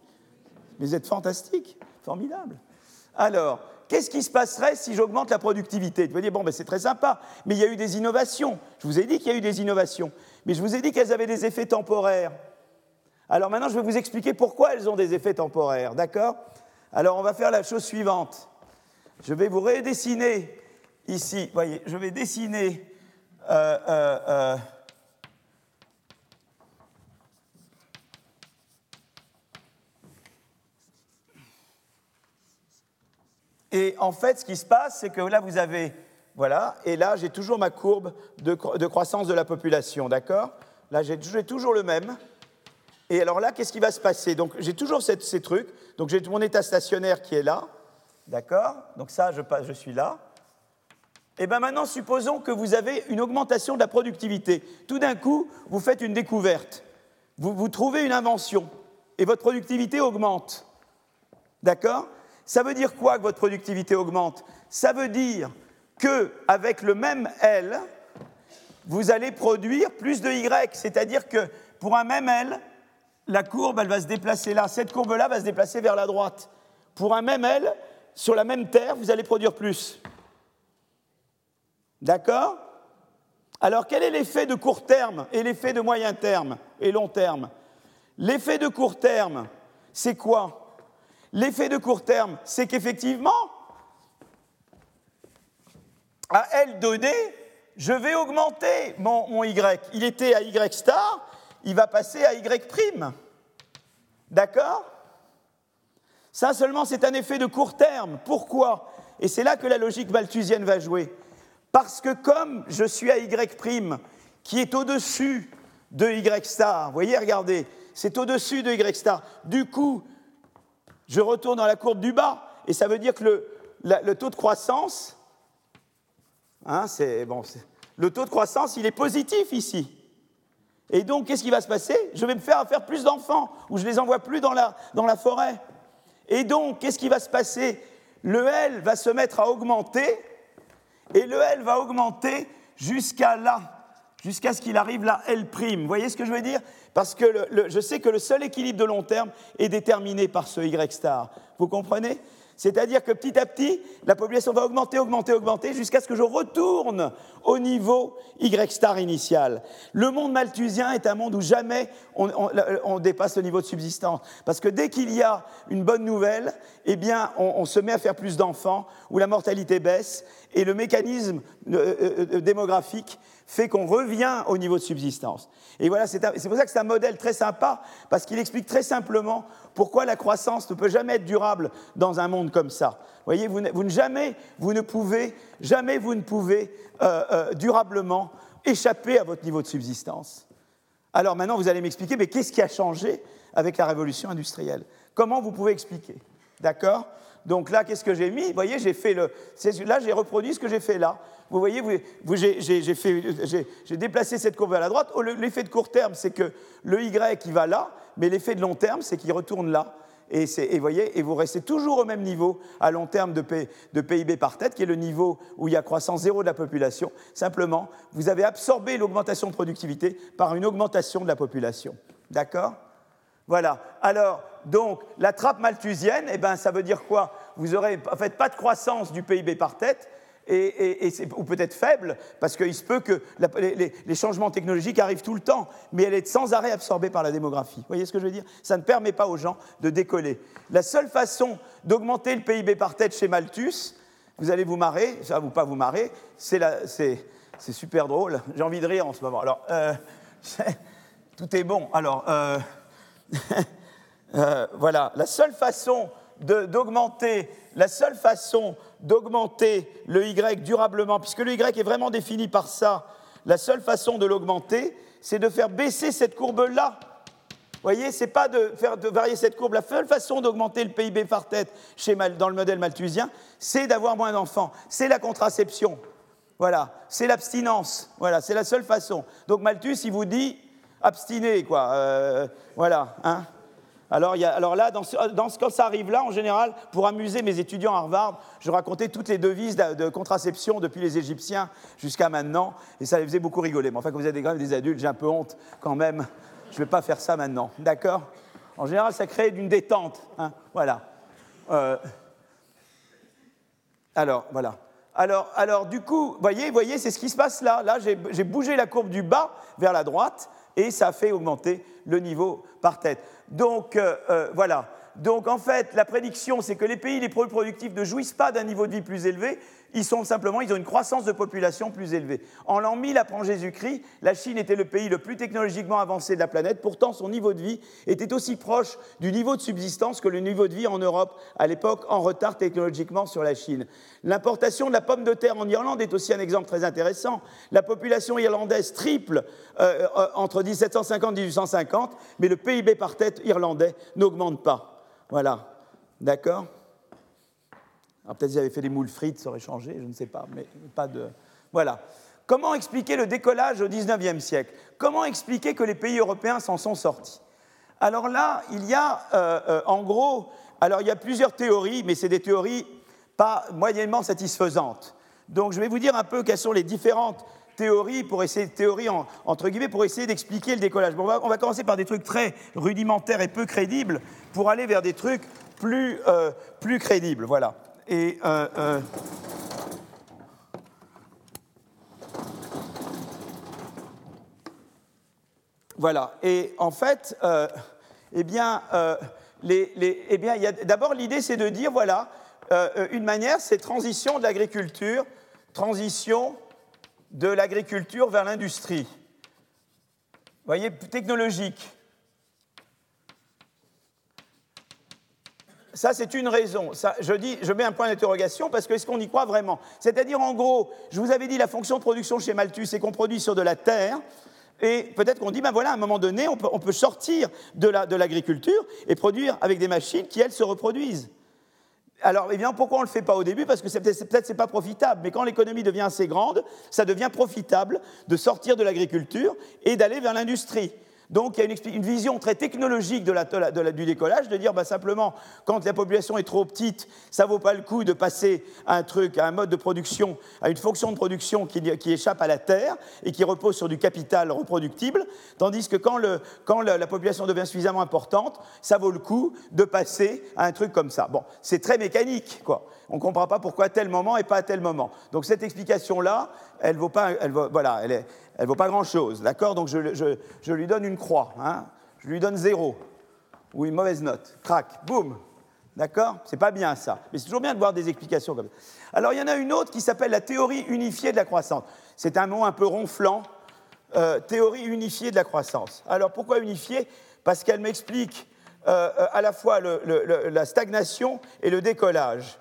Vous êtes fantastique, formidable. Alors, qu'est-ce qui se passerait si j'augmente la productivité? Vous dire, bon, ben, c'est très sympa, mais il y a eu des innovations. Je vous ai dit qu'il y a eu des innovations, mais je vous ai dit qu'elles avaient des effets temporaires. Alors maintenant, je vais vous expliquer pourquoi elles ont des effets temporaires, d'accord? Alors, on va faire la chose suivante. Je vais vous redessiner ici, voyez, je vais dessiner euh, euh, euh, Et en fait, ce qui se passe, c'est que là, vous avez, voilà, et là, j'ai toujours ma courbe de, croissance de la population, d'accord? Là, j'ai toujours le même. Et alors là, qu'est-ce qui va se passer? Donc, j'ai toujours ces trucs. Donc, j'ai mon état stationnaire qui est là, d'accord? Donc ça, je, je suis là. Et bien maintenant, supposons que vous avez une augmentation de la productivité. Tout d'un coup, vous faites une découverte. Vous trouvez une invention. Et votre productivité augmente. D'accord? Ça veut dire quoi que votre productivité augmente? Ça veut dire qu'avec le même L, vous allez produire plus de Y. C'est-à-dire que pour un même L, la courbe, elle va se déplacer là. Cette courbe-là va se déplacer vers la droite. Pour un même L, sur la même terre, vous allez produire plus. D'accord? Alors, quel est l'effet de court terme et l'effet de moyen terme et long terme? L'effet de court terme, c'est quoi? L'effet de court terme, c'est qu'effectivement, à L donné, je vais augmenter mon, Y. Il était à Y star, il va passer à Y prime. D'accord? Ça seulement, c'est un effet de court terme. Pourquoi? Et c'est là que la logique malthusienne va jouer. Parce que comme je suis à Y prime, qui est au-dessus de Y star, vous voyez, regardez, c'est au-dessus de Y star. Du coup, je retourne dans la courbe du bas, et ça veut dire que le, taux de croissance, hein, bon, le taux de croissance, il est positif ici. Et donc, qu'est-ce qui va se passer? Je vais me faire faire plus d'enfants, ou je les envoie plus dans la, dans la forêt. Et donc, qu'est-ce qui va se passer? Le L va se mettre à augmenter, et le L va augmenter jusqu'à là jusqu'à ce qu'il arrive là L'. Vous voyez ce que je veux dire? Parce que je sais que le seul équilibre de long terme est déterminé par ce Y star. Vous comprenez? C'est-à-dire que petit à petit, la population va augmenter, augmenter, augmenter, jusqu'à ce que je retourne au niveau Y star initial. Le monde malthusien est un monde où jamais on, dépasse le niveau de subsistance. Parce que dès qu'il y a une bonne nouvelle, eh bien, on, se met à faire plus d'enfants, où la mortalité baisse, et le mécanisme euh, euh, euh, démographique fait qu'on revient au niveau de subsistance. Et voilà, c'est pour ça que c'est un modèle très sympa, parce qu'il explique très simplement pourquoi la croissance ne peut jamais être durable dans un monde comme ça. Vous voyez, vous ne, jamais, vous ne pouvez, jamais vous ne pouvez euh, euh, durablement échapper à votre niveau de subsistance. Alors maintenant, vous allez m'expliquer, mais qu'est-ce qui a changé avec la révolution industrielle? Comment vous pouvez expliquer? D'accord? Donc là, qu'est-ce que j'ai mis? Vous voyez, j'ai fait le. Là, j'ai reproduit ce que j'ai fait là. Vous voyez, j'ai déplacé cette courbe vers la droite. L'effet de court terme, c'est que le Y qui va là, mais l'effet de long terme, c'est qu'il retourne là. Et, vous restez toujours au même niveau à long terme de, de, PIB par tête, qui est le niveau où il y a croissance zéro de la population. Simplement, vous avez absorbé l'augmentation de productivité par une augmentation de la population. D'accord? Voilà. Alors, donc, la trappe malthusienne, eh ben, ça veut dire quoi? Vous n'aurez en fait pas de croissance du PIB par tête, et, ou peut-être faible, parce qu'il se peut que les, changements technologiques arrivent tout le temps, mais elle est sans arrêt absorbée par la démographie. Vous voyez ce que je veux dire? Ça ne permet pas aux gens de décoller. La seule façon d'augmenter le PIB par tête chez Malthus, vous allez vous marrer, ça vous pas vous marrer, c'est super drôle, j'ai envie de rire en ce moment. Alors, euh, [LAUGHS] tout est bon. Alors, euh, [LAUGHS] euh, voilà, la seule façon d'augmenter, la seule façon d'augmenter le Y durablement, puisque le Y est vraiment défini par ça, la seule façon de l'augmenter, c'est de faire baisser cette courbe-là. Vous voyez, c'est pas de faire de varier cette courbe. La seule façon d'augmenter le PIB par tête chez dans le modèle malthusien, c'est d'avoir moins d'enfants. C'est la contraception. Voilà, c'est l'abstinence. Voilà, c'est la seule façon. Donc Malthus, il vous dit abstinez, quoi. Euh, voilà, hein. Alors, là, quand ça arrive là, en général, pour amuser mes étudiants à Harvard, je racontais toutes les devises de, contraception depuis les Égyptiens jusqu'à maintenant, et ça les faisait beaucoup rigoler. Mais enfin, quand vous êtes des, des adultes, j'ai un peu honte quand même. Je ne vais pas faire ça maintenant, d'accord? En général, ça crée d'une détente. Hein, voilà. Euh, alors, voilà. Alors, du coup, voyez, voyez, c'est ce qui se passe là. Là, j'ai bougé la courbe du bas vers la droite, et ça fait augmenter le niveau par tête. Donc euh, euh, voilà. Donc en fait, la prédiction, c'est que les pays les plus productifs ne jouissent pas d'un niveau de vie plus élevé, ils sont simplement, ils ont une croissance de population plus élevée. En l'an 1000 après Jésus-Christ, la Chine était le pays le plus technologiquement avancé de la planète. Pourtant, son niveau de vie était aussi proche du niveau de subsistance que le niveau de vie en Europe, à l'époque en retard technologiquement sur la Chine. L'importation de la pomme de terre en Irlande est aussi un exemple très intéressant. La population irlandaise triple euh, euh, entre 1750 et 1850, mais le PIB par tête irlandais n'augmente pas. Voilà. D'accord? Peut-être qu'ils avaient fait des moules frites, ça aurait changé, je ne sais pas, mais pas de. Voilà. Comment expliquer le décollage au XIXe siècle? Comment expliquer que les pays européens s'en sont sortis? Alors là, il y a, euh, euh, en gros, alors il y a plusieurs théories, mais c'est des théories pas moyennement satisfaisantes. Donc je vais vous dire un peu quelles sont les différentes théories pour essayer théories entre guillemets pour essayer d'expliquer le décollage. on, va, commencer par des trucs très rudimentaires et peu crédibles pour aller vers des trucs plus, euh, plus crédibles. Voilà. Et euh, euh, voilà. Et en fait, euh, eh bien, les, eh bien, d'abord l'idée, c'est de dire voilà, une manière, c'est transition de l'agriculture, transition de l'agriculture vers l'industrie. Vous voyez, technologique. Ça, c'est une raison. je, dis, je mets un point d'interrogation parce que est-ce qu'on y croit vraiment? C'est-à-dire, en gros, je vous avais dit, la fonction de production chez Malthus, c'est qu'on produit sur de la terre. Et peut-être qu'on dit, ben voilà, à un moment donné, on peut, sortir de l'agriculture et produire avec des machines qui, elles, se reproduisent. Alors, eh bien, pourquoi on ne le fait pas au début? Parce que peut-être c'est pas profitable. Mais quand l'économie devient assez grande, ça devient profitable de sortir de l'agriculture et d'aller vers l'industrie. Donc il y a une, vision très technologique du décollage, de dire bah, simplement, quand la population est trop petite, ça ne vaut pas le coup de passer à un truc, à un mode de production, à une fonction de production qui, échappe à la terre et qui repose sur du capital reproductible, tandis que quand, la population devient suffisamment importante, ça vaut le coup de passer à un truc comme ça. Bon, c'est très mécanique, quoi. On ne comprend pas pourquoi à tel moment et pas à tel moment. Donc cette explication-là, elle vaut pas, elle elle elle ne vaut pas grand-chose, d'accord? Donc je, lui donne une croix, hein je lui donne zéro, ou une mauvaise note, crac, boum, d'accord? C'est pas bien ça, mais c'est toujours bien de voir des explications comme ça. Alors il y en a une autre qui s'appelle la théorie unifiée de la croissance. C'est un mot un peu ronflant. Euh, théorie unifiée de la croissance. Alors pourquoi unifiée? Parce qu'elle m'explique euh, euh, à la fois la stagnation et le décollage.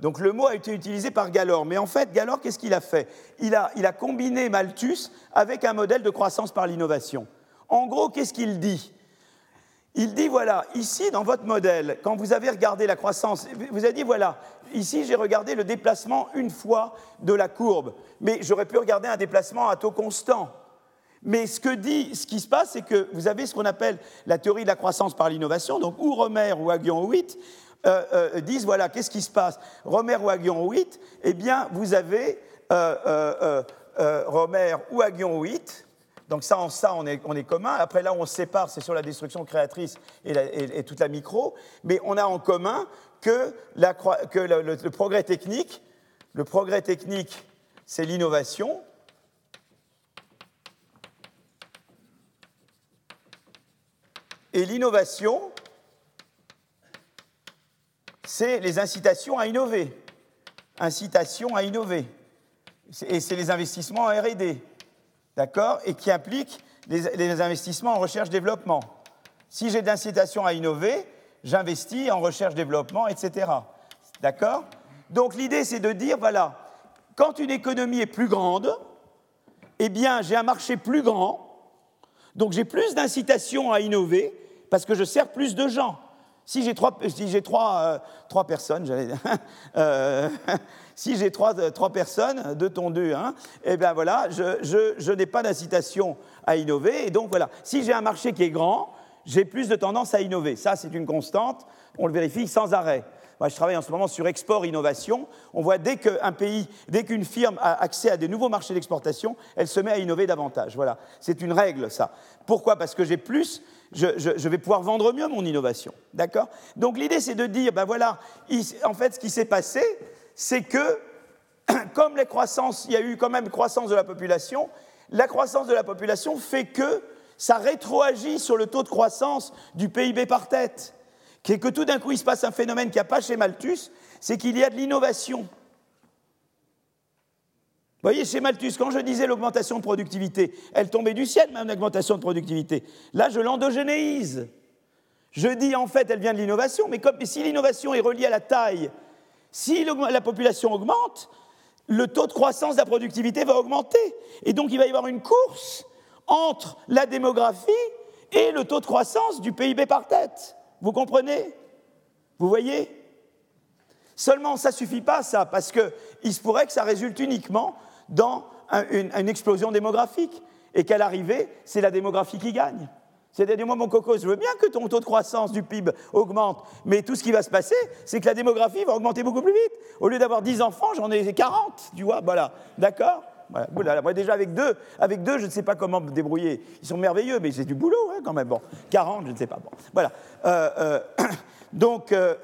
Donc le mot a été utilisé par Galore, mais en fait, Galore, qu'est-ce qu'il a fait? Il a, il a combiné Malthus avec un modèle de croissance par l'innovation. En gros, qu'est-ce qu'il dit? Il dit, voilà, ici, dans votre modèle, quand vous avez regardé la croissance, vous avez dit, voilà, ici, j'ai regardé le déplacement une fois de la courbe, mais j'aurais pu regarder un déplacement à taux constant. Mais ce que dit, ce qui se passe, c'est que vous avez ce qu'on appelle la théorie de la croissance par l'innovation, donc ou Romer ou Aguillon 8 euh, euh, disent, voilà, qu'est-ce qui se passe? Romer ou Aguillon 8 eh bien, vous avez euh, Romer ou Aguillon 8 donc ça, en ça, on est, commun. Après, là on se sépare, c'est sur la destruction créatrice et, toute la micro. Mais on a en commun que, le, progrès technique, le progrès technique, c'est l'innovation. Et l'innovation, c'est les incitations à innover. Incitations à innover. Et c'est les investissements en RD d'accord, et qui implique les, investissements en recherche-développement. Si j'ai d'incitation à innover, j'investis en recherche-développement, etc. D'accord? Donc l'idée, c'est de dire, voilà, quand une économie est plus grande, eh bien, j'ai un marché plus grand, donc j'ai plus d'incitation à innover, parce que je sers plus de gens. Si j'ai trois, si trois, euh, trois, personnes, j'allais [LAUGHS] euh, [LAUGHS] si j'ai trois, trois, personnes, deux tondus, hein, eh bien voilà, je, je, je n'ai pas d'incitation à innover. Et donc voilà, si j'ai un marché qui est grand, j'ai plus de tendance à innover. Ça, c'est une constante, on le vérifie sans arrêt. Moi, je travaille en ce moment sur export innovation. On voit dès qu'un pays, dès qu'une firme a accès à des nouveaux marchés d'exportation, elle se met à innover davantage. Voilà, c'est une règle, ça. Pourquoi? Parce que j'ai plus je, vais pouvoir vendre mieux mon innovation. D'accord? Donc l'idée, c'est de dire, ben voilà, en fait, ce qui s'est passé, c'est que, [CLEARS THROAT] comme les croissances, il y a eu quand même croissance de la population, la croissance de la population fait que ça rétroagit sur le taux de croissance du PIB par tête. Et que tout d'un coup, il se passe un phénomène qu'il n'y a pas chez Malthus, c'est qu'il y a de l'innovation voyez, chez Malthus, quand je disais l'augmentation de productivité, elle tombait du ciel, même l'augmentation de productivité. Là, je l'endogénéise. Je dis, en fait, elle vient de l'innovation, mais si l'innovation est reliée à la taille, si la population augmente, le taux de croissance de la productivité va augmenter. Et donc, il va y avoir une course entre la démographie et le taux de croissance du PIB par tête. Vous comprenez? Vous voyez? Seulement, ça ne suffit pas, ça, parce qu'il se pourrait que ça résulte uniquement dans une, explosion démographique. Et qu'à l'arrivée, c'est la démographie qui gagne. C'est-à-dire, moi, mon coco, je veux bien que ton taux de croissance du PIB augmente, mais tout ce qui va se passer, c'est que la démographie va augmenter beaucoup plus vite. Au lieu d'avoir 10 enfants, j'en ai 40, tu vois, voilà. D'accord? Voilà. Moi, déjà, avec deux, avec deux, je ne sais pas comment me débrouiller. Ils sont merveilleux, mais c'est du boulot, hein, quand même. Bon, 40, je ne sais pas. Bon, voilà. Euh, euh, [CLEARS THROAT] donc, euh,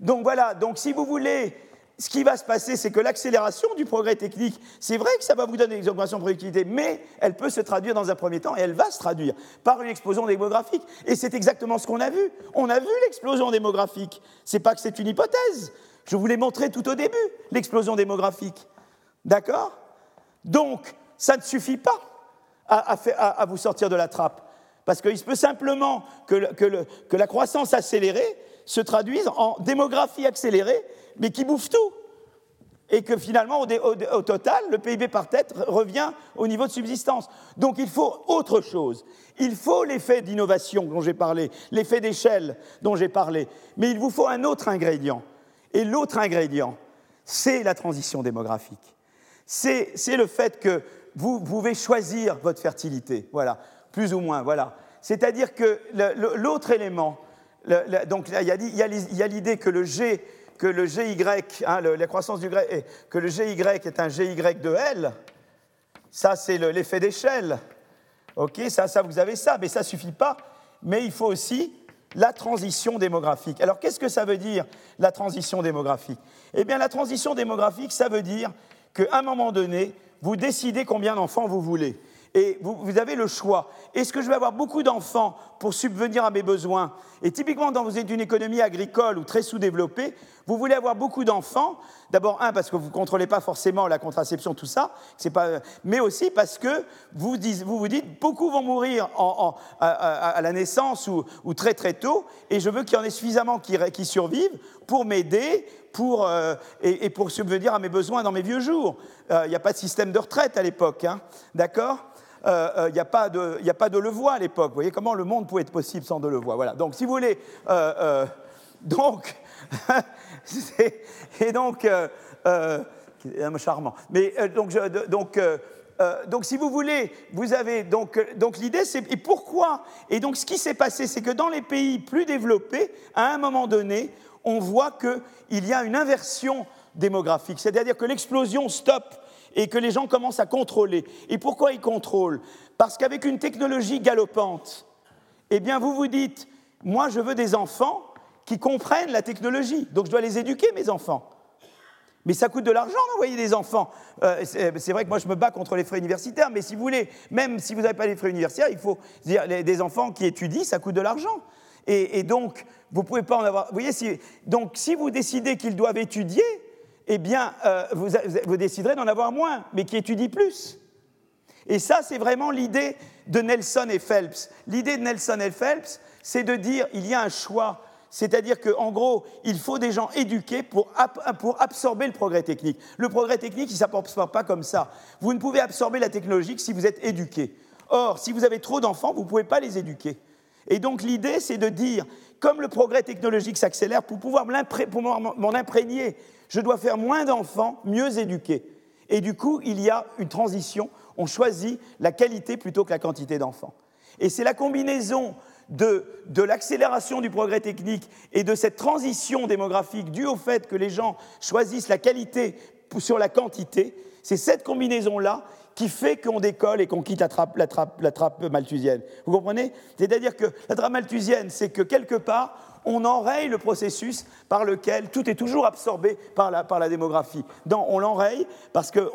donc, voilà. Donc, si vous voulez ce qui va se passer, c'est que l'accélération du progrès technique, c'est vrai que ça va vous donner des augmentations de productivité, mais elle peut se traduire dans un premier temps, et elle va se traduire par une explosion démographique. Et c'est exactement ce qu'on a vu. On a vu l'explosion démographique. C'est pas que c'est une hypothèse. Je vous l'ai montré tout au début, l'explosion démographique. D'accord? Donc, ça ne suffit pas à, vous sortir de la trappe. Parce qu'il se peut simplement que, que la croissance accélérée se traduise en démographie accélérée mais qui bouffe tout. Et que finalement, au, total, le PIB par tête revient au niveau de subsistance. Donc il faut autre chose. Il faut l'effet d'innovation dont j'ai parlé, l'effet d'échelle dont j'ai parlé. Mais il vous faut un autre ingrédient. Et l'autre ingrédient, c'est la transition démographique. C'est le fait que vous pouvez choisir votre fertilité, voilà, plus ou moins, voilà. C'est-à-dire que l'autre élément, donc il y a l'idée que le G que le GY, hein, la croissance du que le GY est un GY de L, ça c'est l'effet d'échelle. Ok, ça, vous avez ça, mais ça suffit pas. Mais il faut aussi la transition démographique. Alors qu'est-ce que ça veut dire la transition démographique? Eh bien la transition démographique, ça veut dire qu'à un moment donné, vous décidez combien d'enfants vous voulez. Et vous, avez le choix. Est-ce que je vais avoir beaucoup d'enfants pour subvenir à mes besoins Et typiquement, dans vous êtes une économie agricole ou très sous-développée, Vous voulez avoir beaucoup d'enfants, d'abord, un, parce que vous ne contrôlez pas forcément la contraception, tout ça, pas, mais aussi parce que vous vous, dites, beaucoup vont mourir à, la naissance ou, très très tôt, et je veux qu'il y en ait suffisamment qui survivent pour m'aider, pour, euh, et, pour subvenir à mes besoins dans mes vieux jours. Euh, il n'y a pas de système de retraite à l'époque, hein, d'accord? Il euh, n'y a, a pas de levois à l'époque. Vous voyez comment le monde pouvait être possible sans de levois. Voilà. Donc, si vous voulez. donc. [LAUGHS] et donc. charmant. Mais donc, donc donc, si vous voulez, vous avez donc, donc l'idée, c'est et pourquoi? Et donc, ce qui s'est passé, c'est que dans les pays plus développés, à un moment donné, on voit qu'il y a une inversion démographique, c'est-à-dire que l'explosion stoppe et que les gens commencent à contrôler. Et pourquoi ils contrôlent? Parce qu'avec une technologie galopante, eh bien vous vous dites, moi je veux des enfants qui comprennent la technologie, donc je dois les éduquer, mes enfants. Mais ça coûte de l'argent d'envoyer des enfants. Euh, c'est vrai que moi je me bats contre les frais universitaires, mais si vous voulez, même si vous n'avez pas les frais universitaires, il faut dire des enfants qui étudient, ça coûte de l'argent. Et, donc, vous pouvez pas en avoir. Vous voyez, si, donc si vous décidez qu'ils doivent étudier, eh bien, euh, vous, vous, déciderez d'en avoir moins, mais qui étudient plus. Et ça, c'est vraiment l'idée de Nelson et Phelps. L'idée de Nelson et Phelps, c'est de dire il y a un choix. C'est-à-dire qu'en gros, il faut des gens éduqués pour, pour, absorber le progrès technique. Le progrès technique, il ne s'absorbe pas comme ça. Vous ne pouvez absorber la technologie que si vous êtes éduqué. Or, si vous avez trop d'enfants, vous ne pouvez pas les éduquer. Et donc l'idée, c'est de dire, comme le progrès technologique s'accélère, pour pouvoir m'en imprégner, je dois faire moins d'enfants, mieux éduqués. Et du coup, il y a une transition. On choisit la qualité plutôt que la quantité d'enfants. Et c'est la combinaison de, de l'accélération du progrès technique et de cette transition démographique due au fait que les gens choisissent la qualité sur la quantité, c'est cette combinaison-là qui fait qu'on décolle et qu'on quitte la trappe, malthusienne. Vous comprenez? C'est-à-dire que la trappe malthusienne, c'est que quelque part, on enraye le processus par lequel tout est toujours absorbé par la, par la démographie. on l'enraye parce qu'il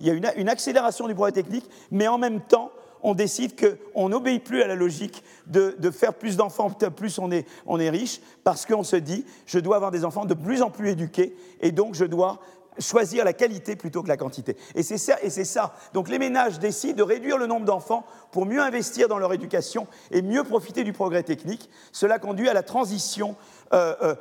y a une, une, accélération du progrès technique, mais en même temps, on décide qu'on n'obéit plus à la logique de, de faire plus d'enfants, plus on est, on est riche, parce qu'on se dit, je dois avoir des enfants de plus en plus éduqués, et donc je dois choisir la qualité plutôt que la quantité. Et c'est ça. Donc les ménages décident de réduire le nombre d'enfants pour mieux investir dans leur éducation et mieux profiter du progrès technique. Cela conduit à la transition, euh, euh,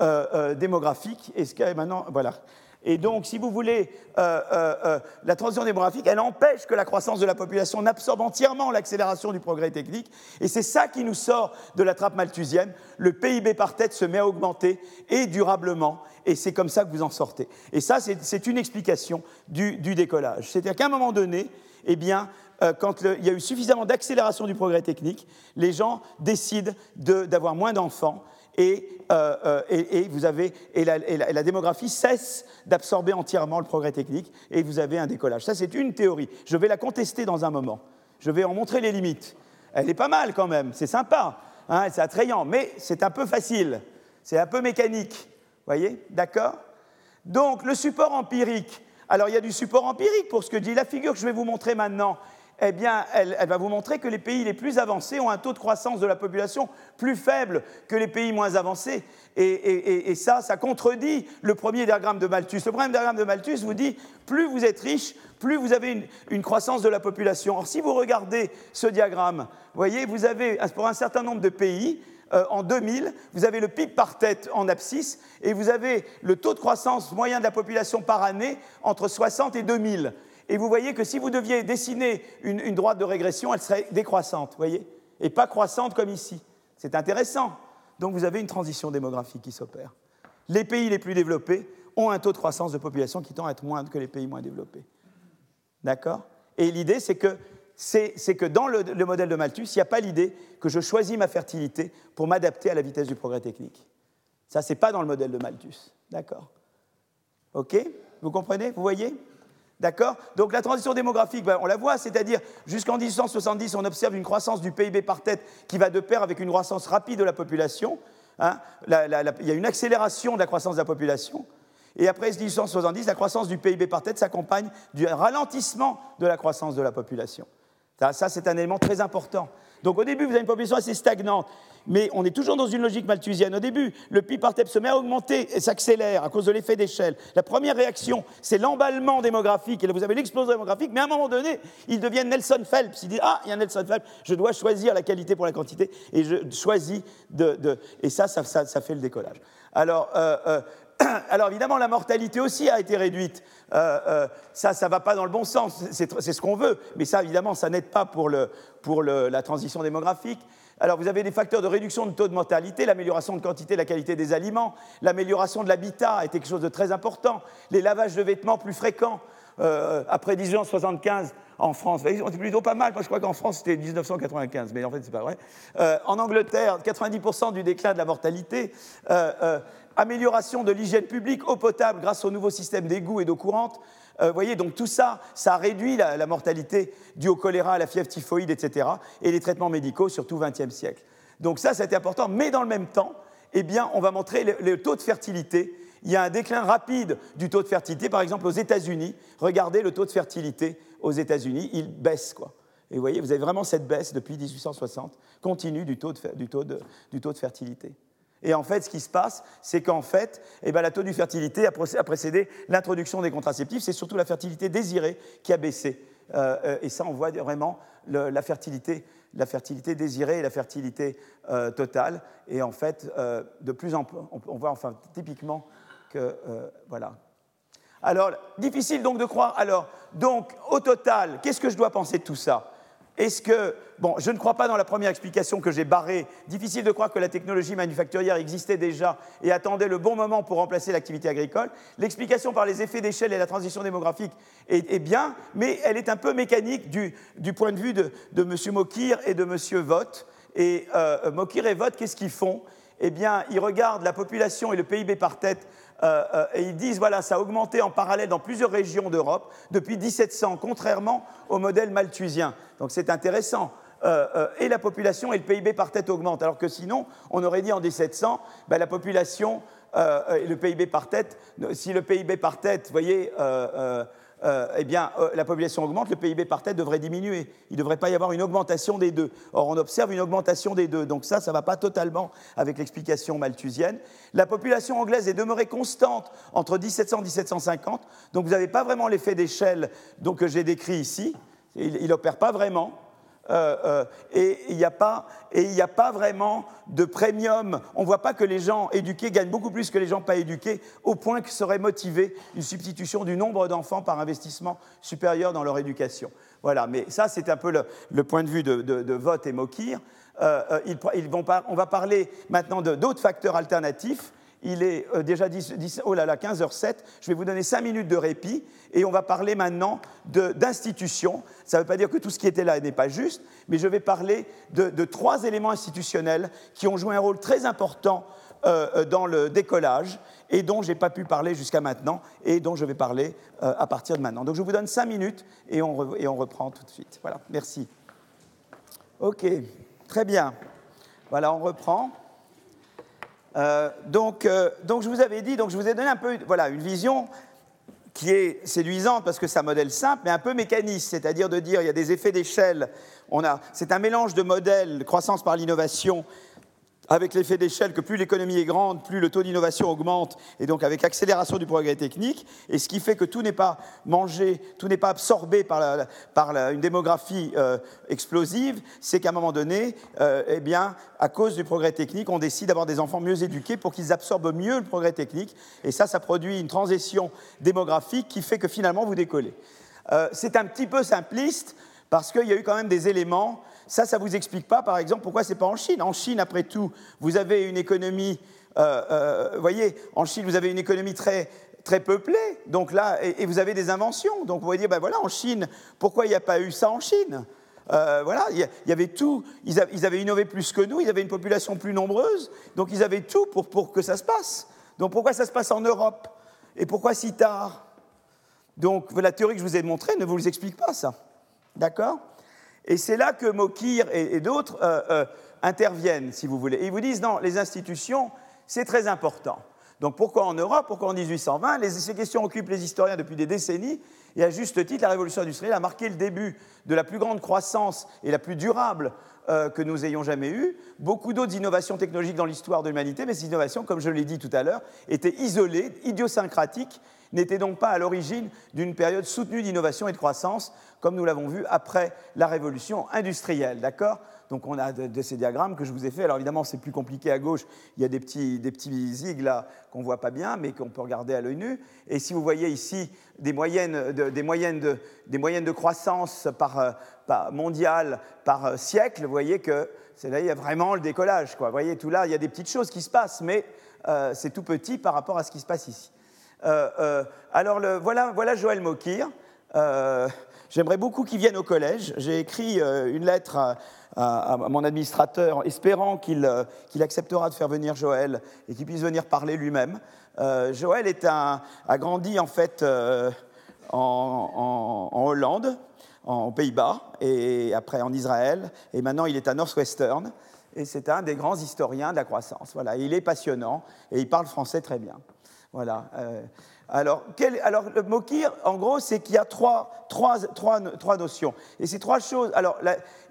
euh, démographique. Et maintenant, voilà. Et donc, si vous voulez, euh, euh, euh, la transition démographique, elle empêche que la croissance de la population n'absorbe entièrement l'accélération du progrès technique. Et c'est ça qui nous sort de la trappe malthusienne. Le PIB par tête se met à augmenter et durablement. Et c'est comme ça que vous en sortez. Et ça, c'est une explication du, décollage. C'est-à-dire qu'à un moment donné, eh quand il y a eu suffisamment d'accélération du progrès technique, les gens décident d'avoir moins d'enfants et la, démographie cesse d'absorber entièrement le progrès technique et vous avez un décollage. Ça, c'est une théorie. Je vais la contester dans un moment. Je vais en montrer les limites. Elle est pas mal quand même, c'est sympa, hein, c'est attrayant, mais c'est un peu facile, c'est un peu mécanique. Voyez? D'accord? Donc, le support empirique. Alors, il y a du support empirique pour ce que dit la figure que je vais vous montrer maintenant eh bien, elle, va vous montrer que les pays les plus avancés ont un taux de croissance de la population plus faible que les pays moins avancés. Et, ça, ça contredit le premier diagramme de Malthus. Le premier diagramme de Malthus vous dit, plus vous êtes riche, plus vous avez une, croissance de la population. Or, si vous regardez ce diagramme, vous voyez, vous avez, pour un certain nombre de pays, euh, en 2000, vous avez le PIB par tête en abscisse et vous avez le taux de croissance moyen de la population par année entre 60 et 2000. Et vous voyez que si vous deviez dessiner une, droite de régression, elle serait décroissante, voyez Et pas croissante comme ici. C'est intéressant. Donc vous avez une transition démographique qui s'opère. Les pays les plus développés ont un taux de croissance de population qui tend à être moindre que les pays moins développés. D'accord? Et l'idée, c'est que, que dans le, le, modèle de Malthus, il n'y a pas l'idée que je choisis ma fertilité pour m'adapter à la vitesse du progrès technique. Ça, c'est pas dans le modèle de Malthus. D'accord? OK? Vous comprenez? Vous voyez? D'accord? Donc la transition démographique, ben, on la voit, c'est-à-dire jusqu'en 1870, on observe une croissance du PIB par tête qui va de pair avec une croissance rapide de la population. Hein. il y a une accélération de la croissance de la population. Et après 1870, la croissance du PIB par tête s'accompagne du ralentissement de la croissance de la population. Ça, c'est un élément très important. Donc au début, vous avez une population assez stagnante, mais on est toujours dans une logique malthusienne. Au début, le PIB par tête se met à augmenter et s'accélère à cause de l'effet d'échelle. La première réaction, c'est l'emballement démographique, et là vous avez l'explosion démographique, mais à un moment donné, ils deviennent Nelson Phelps. Ils disent Ah, il y a Nelson Phelps, je dois choisir la qualité pour la quantité, et je choisis de. et ça ça, fait le décollage. Alors, euh, euh, [COUGHS] alors évidemment, la mortalité aussi a été réduite. Euh, euh, ça, ça ne va pas dans le bon sens, c'est ce qu'on veut, mais ça, évidemment, ça n'aide pas pour, le, pour la transition démographique. Alors vous avez des facteurs de réduction de taux de mortalité, l'amélioration de quantité la qualité des aliments, l'amélioration de l'habitat été quelque chose de très important, les lavages de vêtements plus fréquents. Euh, après 1875 en France, on était plutôt pas mal, je crois qu'en France c'était 1995, mais en fait c'est pas vrai. en Angleterre, 90% du déclin de la mortalité amélioration de l'hygiène publique, eau potable grâce au nouveau système d'égout et d'eau courante. Euh, vous voyez, donc tout ça, ça réduit la, mortalité due au choléra, à la fièvre typhoïde, etc. Et les traitements médicaux, surtout au XXe siècle. Donc ça, c'était important. Mais dans le même temps, eh bien, on va montrer le, taux de fertilité. Il y a un déclin rapide du taux de fertilité. Par exemple, aux États-Unis, regardez le taux de fertilité aux États-Unis, il baisse, quoi. Et vous voyez, vous avez vraiment cette baisse depuis 1860, continue du taux du taux du taux de fertilité. Et en fait, ce qui se passe, c'est qu'en fait, eh ben, la taux de fertilité a précédé l'introduction des contraceptifs. C'est surtout la fertilité désirée qui a baissé. Euh, euh, et ça, on voit vraiment la, fertilité, la fertilité désirée et la fertilité euh, totale. Et en fait, de plus en plus, on, voit enfin typiquement que voilà. Alors, difficile donc de croire. Alors, donc, au total, qu'est-ce que je dois penser de tout ça? Est-ce que, bon, je ne crois pas dans la première explication que j'ai barrée. Difficile de croire que la technologie manufacturière existait déjà et attendait le bon moment pour remplacer l'activité agricole. L'explication par les effets d'échelle et la transition démographique est, bien, mais elle est un peu mécanique du, point de vue de, M. Mokir et de M. Vott. Et euh, Mokir et Vott, qu'est-ce qu'ils font? Eh bien, ils regardent la population et le PIB par tête euh, euh, et ils disent, voilà, ça a augmenté en parallèle dans plusieurs régions d'Europe depuis 1700, contrairement au modèle malthusien. Donc c'est intéressant. Euh, et la population et le PIB par tête augmentent, alors que sinon, on aurait dit en 1700, ben, la population et le PIB par tête, si le PIB par tête, vous voyez, euh, eh bien, euh, la population augmente, le PIB par tête devrait diminuer. Il ne devrait pas y avoir une augmentation des deux. Or, on observe une augmentation des deux. Donc ça, ça ne va pas totalement avec l'explication malthusienne. La population anglaise est demeurée constante entre 1700 et 1750. Donc vous n'avez pas vraiment l'effet d'échelle que j'ai décrit ici. Il n'opère pas vraiment. Euh, euh, et il n'y a, pas, vraiment de premium. On ne voit pas que les gens éduqués gagnent beaucoup plus que les gens pas éduqués, au point que serait motivée une substitution du nombre d'enfants par investissement supérieur dans leur éducation. Voilà, mais ça, c'est un peu le, point de vue de, de, Vote et Mokir. Euh, ils, vont on va parler maintenant d'autres facteurs alternatifs il est euh, déjà 10, oh là là, 15h07. Je vais vous donner 5 minutes de répit et on va parler maintenant d'institutions. Ça ne veut pas dire que tout ce qui était là n'est pas juste, mais je vais parler de, trois éléments institutionnels qui ont joué un rôle très important euh, euh, dans le décollage et dont je n'ai pas pu parler jusqu'à maintenant et dont je vais parler à partir de maintenant. Donc je vous donne 5 minutes et on, et on reprend tout de suite. Voilà, merci. OK, très bien. Voilà, on reprend. Euh, donc, euh, donc, je vous avais dit, donc je vous ai donné un peu voilà, une vision qui est séduisante parce que c'est un modèle simple, mais un peu mécaniste, c'est-à-dire de dire il y a des effets d'échelle. C'est un mélange de modèles, croissance par l'innovation, avec l'effet d'échelle que plus l'économie est grande, plus le taux d'innovation augmente, et donc avec accélération du progrès technique, et ce qui fait que tout n'est pas mangé, tout n'est pas absorbé par, une démographie euh, explosive, c'est qu'à un moment donné, euh, eh bien, à cause du progrès technique, on décide d'avoir des enfants mieux éduqués pour qu'ils absorbent mieux le progrès technique, et ça, ça produit une transition démographique qui fait que finalement vous décollez. Euh, c'est un petit peu simpliste, parce qu'il y a eu quand même des éléments ça, ça ne vous explique pas, par exemple, pourquoi ce n'est pas en Chine? En Chine, après tout, vous avez une économie, euh, euh, voyez, en Chine, vous avez une économie très, très peuplée, donc là, et, vous avez des inventions. Donc vous voyez, ben voilà, en Chine, pourquoi il n'y a pas eu ça en Chine? Euh, voilà, il y, avait tout. Ils, avaient innové plus que nous, ils avaient une population plus nombreuse, donc ils avaient tout pour, pour que ça se passe. Donc pourquoi ça se passe en Europe? Et pourquoi si tard? Donc la théorie que je vous ai montrée ne vous explique pas ça. D'accord? Et c'est là que Mokir et, d'autres euh, euh, interviennent, si vous voulez. ils vous disent, non, les institutions, c'est très important. Donc pourquoi en Europe Pourquoi en 1820 Ces questions occupent les historiens depuis des décennies. Et à juste titre, la révolution industrielle a marqué le début de la plus grande croissance et la plus durable euh, que nous ayons jamais eue. Beaucoup d'autres innovations technologiques dans l'histoire de l'humanité, mais ces innovations, comme je l'ai dit tout à l'heure, étaient isolées, idiosyncratiques, n'étaient donc pas à l'origine d'une période soutenue d'innovation et de croissance, comme nous l'avons vu après la révolution industrielle. D'accord? Donc on a de, ces diagrammes que je vous ai fait. Alors évidemment, c'est plus compliqué à gauche. Il y a des petits, des petits zigles là qu'on ne voit pas bien, mais qu'on peut regarder à l'œil nu. Et si vous voyez ici des moyennes de, des moyennes de, des moyennes de croissance par, euh, par mondiale par euh, siècle, vous voyez que là il y a vraiment le décollage. Vous voyez, tout là, il y a des petites choses qui se passent, mais euh, c'est tout petit par rapport à ce qui se passe ici. Alors le, voilà, voilà Joël Mokir. J'aimerais beaucoup qu'il vienne au collège. J'ai écrit une lettre à, mon administrateur, espérant euh, qu'il acceptera de faire venir Joël et qu'il puisse venir parler lui-même. Euh, Joël est un, a grandi en fait euh, en, Hollande, en, aux Pays-Bas, et après en Israël, et maintenant il est à Northwestern. Et c'est un des grands historiens de la croissance. Voilà, il est passionnant et il parle français très bien. Voilà. Alors, le Mokir, en gros, c'est qu'il y a trois, notions. Et ces trois choses, alors,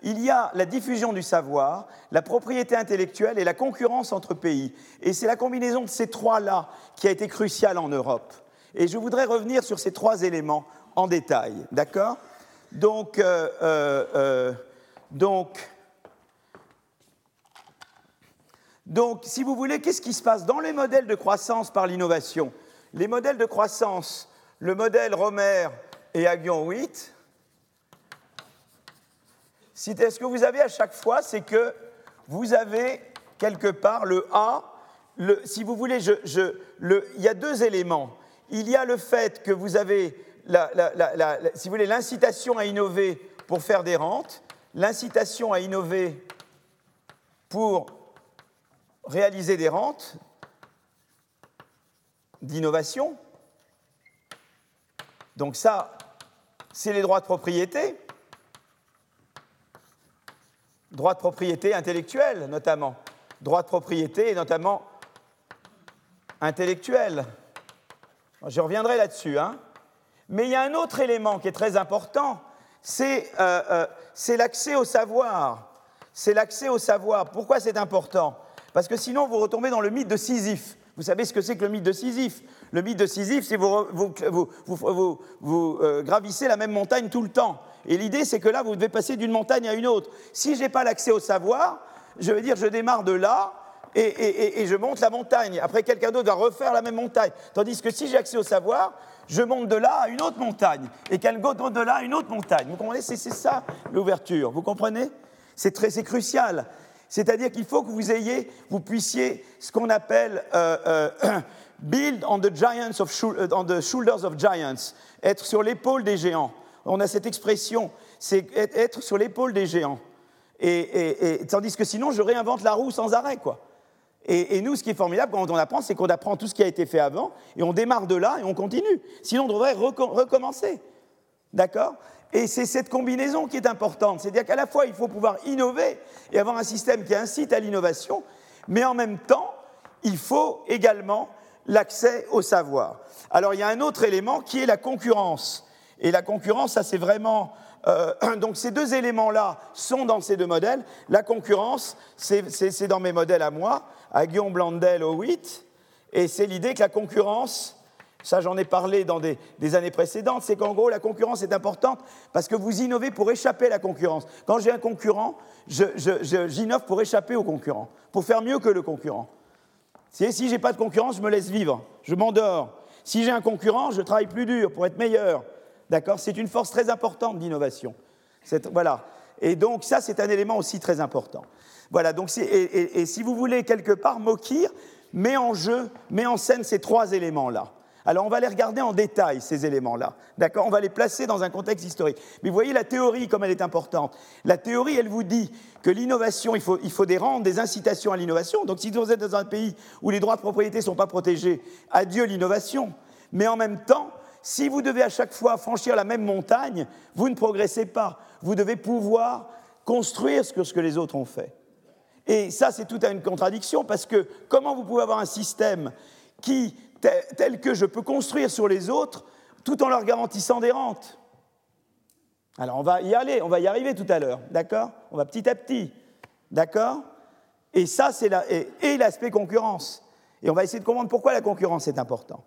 il y a la diffusion du savoir, la propriété intellectuelle et la concurrence entre pays. Et c'est la combinaison de ces trois-là qui a été cruciale en Europe. Et je voudrais revenir sur ces trois éléments en détail. D'accord? Donc, euh, euh, euh, donc, donc, si vous voulez, qu'est-ce qui se passe dans les modèles de croissance par l'innovation? Les modèles de croissance, le modèle Romer et Aguillon 8, ce que vous avez à chaque fois, c'est que vous avez quelque part le A, si vous voulez, il y a deux éléments. Il y a le fait que vous avez, si vous voulez, l'incitation à innover pour faire des rentes, l'incitation à innover pour réaliser des rentes, d'innovation. Donc ça, c'est les droits de propriété, droits de propriété intellectuels notamment, droits de propriété notamment intellectuels. Je reviendrai là-dessus. Hein. Mais il y a un autre élément qui est très important, c'est euh, euh, l'accès au savoir. C'est l'accès au savoir. Pourquoi c'est important? Parce que sinon, vous retombez dans le mythe de Sisyphe. Vous savez ce que c'est que le mythe de Sisyphe? Le mythe de Sisyphe, c'est vous, vous, vous, euh, gravissez la même montagne tout le temps. Et l'idée, c'est que là, vous devez passer d'une montagne à une autre. Si je n'ai pas l'accès au savoir, je veux dire, je démarre de là et, je monte la montagne. Après, quelqu'un d'autre va refaire la même montagne. Tandis que si j'ai accès au savoir, je monte de là à une autre montagne. Et quelqu'un d'autre de là à une autre montagne. Vous comprenez? C'est ça l'ouverture. Vous comprenez? C'est crucial. C'est-à-dire qu'il faut que vous ayez, vous puissiez ce qu'on appelle euh, euh, [CLEARS THROAT] build euh, on the shoulders of giants, être sur l'épaule des géants. On a cette expression, c'est être sur l'épaule des géants. Et, tandis que sinon, je réinvente la roue sans arrêt, quoi. Et, nous, ce qui est formidable quand on apprend, c'est qu'on apprend tout ce qui a été fait avant, et on démarre de là et on continue. Sinon, on devrait recommencer. D'accord? Et c'est cette combinaison qui est importante. C'est-à-dire qu'à la fois, il faut pouvoir innover et avoir un système qui incite à l'innovation, mais en même temps, il faut également l'accès au savoir. Alors, il y a un autre élément qui est la concurrence. Et la concurrence, ça c'est vraiment... Euh, [CLEARS THROAT] donc ces deux éléments-là sont dans ces deux modèles. La concurrence, c'est dans mes modèles à moi, à Guillaume Blandel au 8, et c'est l'idée que la concurrence ça j'en ai parlé dans des, années précédentes, c'est qu'en gros la concurrence est importante parce que vous innovez pour échapper à la concurrence. Quand j'ai un concurrent, j'innove pour échapper au concurrent, pour faire mieux que le concurrent. Si, si j'ai pas de concurrence, je me laisse vivre, je m'endors. Si j'ai un concurrent, je travaille plus dur pour être meilleur. D'accord? C'est une force très importante d'innovation. Voilà. Et donc ça, c'est un élément aussi très important. Voilà. Donc et, et si vous voulez quelque part, Mokir met en jeu, met en scène ces trois éléments-là. Alors on va les regarder en détail, ces éléments-là. D'accord? On va les placer dans un contexte historique. Mais vous voyez la théorie, comme elle est importante. La théorie, elle vous dit que l'innovation, il faut, il faut des rentes, des incitations à l'innovation. Donc si vous êtes dans un pays où les droits de propriété ne sont pas protégés, adieu l'innovation. Mais en même temps, si vous devez à chaque fois franchir la même montagne, vous ne progressez pas. Vous devez pouvoir construire ce que, ce que les autres ont fait. Et ça, c'est tout à une contradiction, parce que comment vous pouvez avoir un système qui, telles que je peux construire sur les autres tout en leur garantissant des rentes. Alors on va y aller, on va y arriver tout à l'heure, d'accord? On va petit à petit, d'accord? Et ça, c'est l'aspect concurrence. Et on va essayer de comprendre pourquoi la concurrence est importante.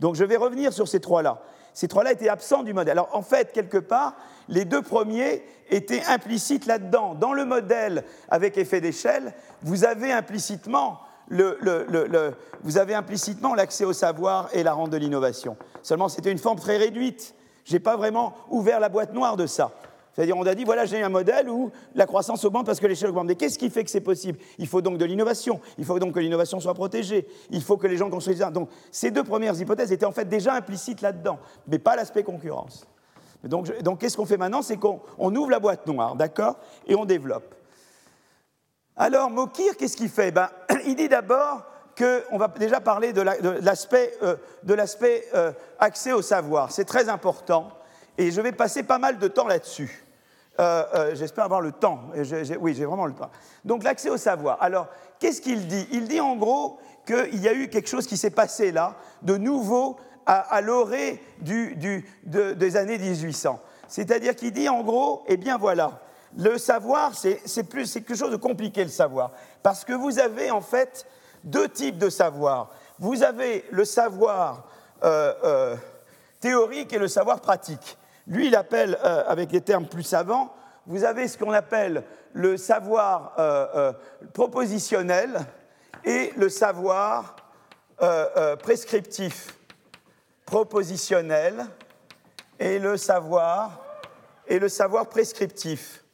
Donc je vais revenir sur ces trois-là. Ces trois-là étaient absents du modèle. Alors en fait, quelque part, les deux premiers étaient implicites là-dedans. Dans le modèle avec effet d'échelle, vous avez implicitement vous avez implicitement l'accès au savoir et la rente de l'innovation. Seulement, c'était une forme très réduite. Je n'ai pas vraiment ouvert la boîte noire de ça. C'est-à-dire, on a dit, voilà, j'ai un modèle où la croissance augmente parce que l'échelle augmente. Mais qu'est-ce qui fait que c'est possible? Il faut donc de l'innovation. Il faut donc que l'innovation soit protégée. Il faut que les gens construisent. Donc, ces deux premières hypothèses étaient en fait déjà implicites là-dedans, mais pas l'aspect concurrence. Donc, donc qu'est-ce qu'on fait maintenant? C'est qu'on ouvre la boîte noire, d'accord? Et on développe. Alors, Mokir, qu'est-ce qu'il fait? Ben, [CLEARS THROAT] Il dit d'abord qu'on va déjà parler de l'aspect euh, euh, accès au savoir. C'est très important et je vais passer pas mal de temps là-dessus. Euh, j'espère avoir le temps. oui, j'ai vraiment le temps. Donc, l'accès au savoir. Alors, qu'est-ce qu'il dit? Il dit en gros qu'il y a eu quelque chose qui s'est passé là, de nouveau à, l'orée des années 1800. C'est-à-dire qu'il dit en gros, eh bien voilà, le savoir, c'est quelque chose de compliqué, le savoir. Parce que vous avez en fait deux types de savoir. Vous avez le savoir euh, euh, théorique et le savoir pratique. Lui, il appelle, euh, avec des termes plus savants, vous avez ce qu'on appelle le savoir propositionnel et le savoir prescriptif. Propositionnel et le savoir et le savoir prescriptif.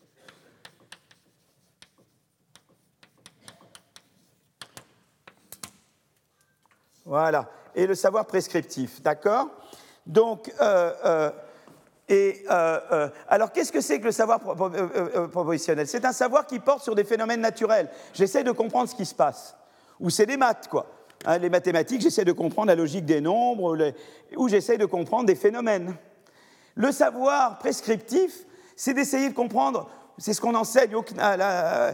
Voilà. Et le savoir prescriptif, d'accord? Donc, euh, euh, et euh, alors, qu'est-ce que c'est que le savoir propositionnel C'est un savoir qui porte sur des phénomènes naturels. J'essaie de comprendre ce qui se passe. Ou c'est des maths, quoi. Hein, les mathématiques, j'essaie de comprendre la logique des nombres, ou j'essaie de comprendre des phénomènes. Le savoir prescriptif, c'est d'essayer de comprendre, c'est ce qu'on enseigne au, à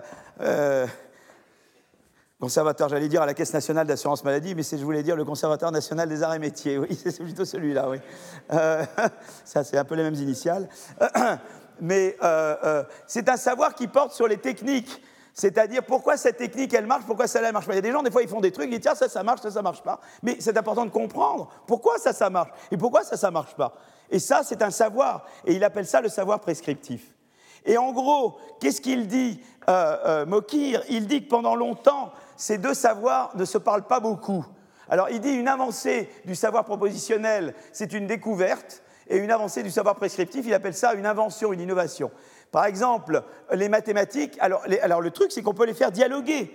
conservateur, j'allais dire à la Caisse nationale d'assurance maladie, mais je voulais dire le conservateur national des arts et métiers. Oui, [LAUGHS] c'est plutôt celui-là, oui. Euh, [LAUGHS] ça, c'est un peu les mêmes initiales. [COUGHS] Mais euh, euh, c'est un savoir qui porte sur les techniques. C'est-à-dire pourquoi cette technique elle marche, pourquoi celle-là ne marche pas? Il y a des gens, des fois, ils font des trucs, ils disent tiens, ça, ça marche, ça, ça marche pas. Mais c'est important de comprendre pourquoi ça, ça marche et pourquoi ça, ça marche pas. Et ça, c'est un savoir. Et il appelle ça le savoir prescriptif. Et en gros, qu'est-ce qu'il dit, Mokir? Il dit que pendant longtemps, ces deux savoirs ne se parlent pas beaucoup. Alors il dit une avancée du savoir propositionnel, c'est une découverte, et une avancée du savoir prescriptif, il appelle ça une invention, une innovation. Par exemple, les mathématiques, alors, le truc c'est qu'on peut les faire dialoguer.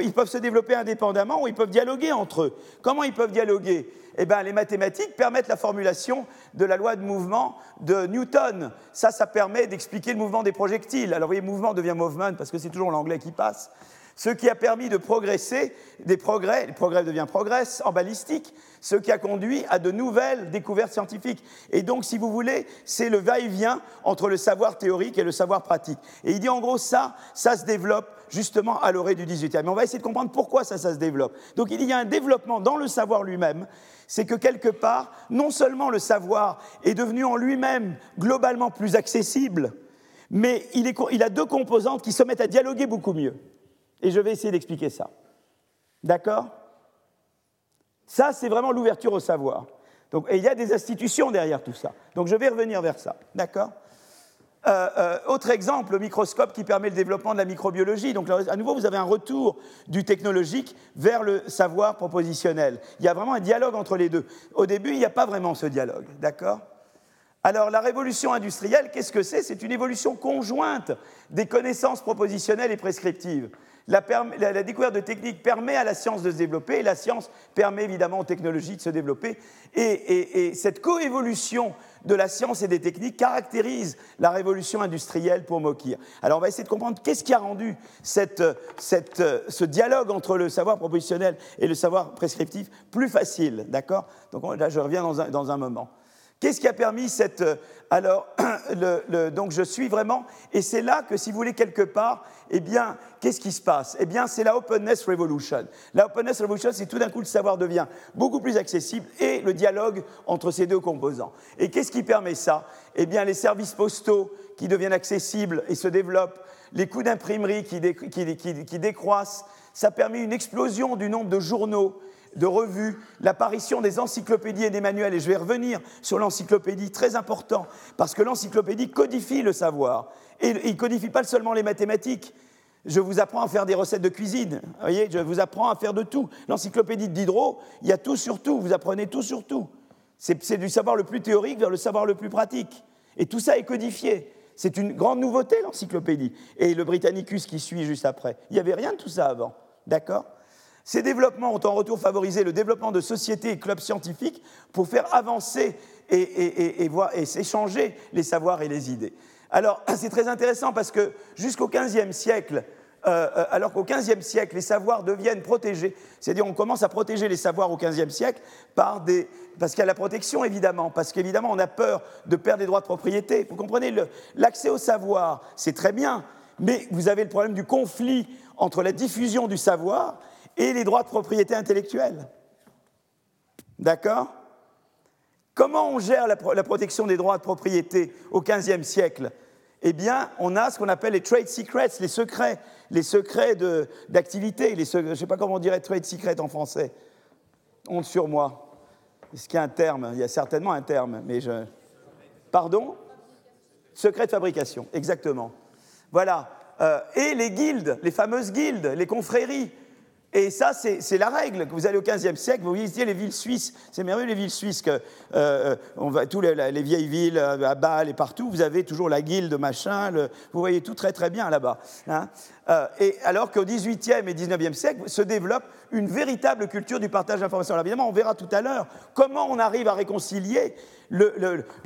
ils peuvent se développer indépendamment ou ils peuvent dialoguer entre eux. Comment ils peuvent dialoguer? Eh bien, les mathématiques permettent la formulation de la loi de mouvement de Newton. Ça, ça permet d'expliquer le mouvement des projectiles. Alors, vous voyez, mouvement devient movement parce que c'est toujours l'anglais qui passe ce qui a permis de progresser, des progrès, le progrès devient progrès en balistique, ce qui a conduit à de nouvelles découvertes scientifiques. Et donc, si vous voulez, c'est le va-et-vient entre le savoir théorique et le savoir pratique. Et il dit en gros, ça, ça se développe justement à l'orée du 18e. Mais on va essayer de comprendre pourquoi ça, ça se développe. Donc, il y a un développement dans le savoir lui-même, c'est que quelque part, non seulement le savoir est devenu en lui-même globalement plus accessible, mais il, il a deux composantes qui se mettent à dialoguer beaucoup mieux. Et je vais essayer d'expliquer ça. D'accord? Ça, c'est vraiment l'ouverture au savoir. Donc, et il y a des institutions derrière tout ça. Donc je vais revenir vers ça. D'accord? Euh, euh, autre exemple, le microscope qui permet le développement de la microbiologie. Donc, à nouveau, vous avez un retour du technologique vers le savoir propositionnel. Il y a vraiment un dialogue entre les deux. Au début, il n'y a pas vraiment ce dialogue. D'accord? Alors la révolution industrielle, qu'est-ce que c'est? C'est une évolution conjointe des connaissances propositionnelles et prescriptives. La, découverte de techniques permet à la science de se développer et la science permet évidemment aux technologies de se développer. Et, cette coévolution de la science et des techniques caractérise la révolution industrielle pour Mokir. Alors on va essayer de comprendre qu'est-ce qui a rendu ce dialogue entre le savoir propositionnel et le savoir prescriptif plus facile. D'accord? Donc là, je reviens dans un, moment. Qu'est-ce qui a permis cette... Euh, alors, [CLEARS THROAT] donc je suis vraiment... Et c'est là que, si vous voulez, quelque part, eh bien, qu'est-ce qui se passe? Eh bien, c'est la Openness Revolution. La Openness Revolution, c'est tout d'un coup, le savoir devient beaucoup plus accessible et le dialogue entre ces deux composants. Et qu'est-ce qui permet ça? Eh bien, les services postaux qui deviennent accessibles et se développent, les coûts d'imprimerie qui, qui décroissent, ça permet une explosion du nombre de journaux de revues, l'apparition des encyclopédies et des manuels. Et je vais revenir sur l'encyclopédie, très important, parce que l'encyclopédie codifie le savoir. Et il ne codifie pas seulement les mathématiques. Je vous apprends à faire des recettes de cuisine. Vous voyez, je vous apprends à faire de tout. L'encyclopédie de Diderot, il y a tout sur tout. Vous apprenez tout sur tout. C'est du savoir le plus théorique vers le savoir le plus pratique. Et tout ça est codifié. C'est une grande nouveauté, l'encyclopédie. Et le Britannicus qui suit juste après. Il n'y avait rien de tout ça avant. D'accord? Ces développements ont en retour favorisé le développement de sociétés et clubs scientifiques pour faire avancer et, et, s'échanger les savoirs et les idées. Alors, [CLEARS THROAT] c'est très intéressant parce que jusqu'au XVe siècle, euh, euh, alors qu'au XVe siècle, les savoirs deviennent protégés, c'est-à-dire on commence à protéger les savoirs au XVe siècle par des, parce qu'il y a la protection évidemment, parce qu'évidemment on a peur de perdre les droits de propriété. Vous comprenez, l'accès au savoir, c'est très bien, mais vous avez le problème du conflit entre la diffusion du savoir et les droits de propriété intellectuelle. D'accord? Comment on gère la, protection des droits de propriété au XVe siècle? Eh bien, on a ce qu'on appelle les trade secrets, les secrets, les secrets d'activité. Je ne sais pas comment on dirait trade secret en français. Honte sur moi. Est-ce qu'il y a un terme? Il y a certainement un terme, mais je. Pardon? Secret de fabrication, exactement. Voilà. Euh, et les guildes, les fameuses guildes, les confréries, et ça, c'est la règle. Vous allez au XVe siècle, vous visitez les villes suisses. C'est merveilleux, les villes suisses. Que, euh, on va, tous les, vieilles villes, euh, à Bâle et partout, vous avez toujours la guilde, machin. vous voyez tout très, très bien là-bas. Hein. Euh, et alors qu'au XVIIIe et XIXe siècle se développe une véritable culture du partage d'informations. Évidemment, on verra tout à l'heure comment on arrive à réconcilier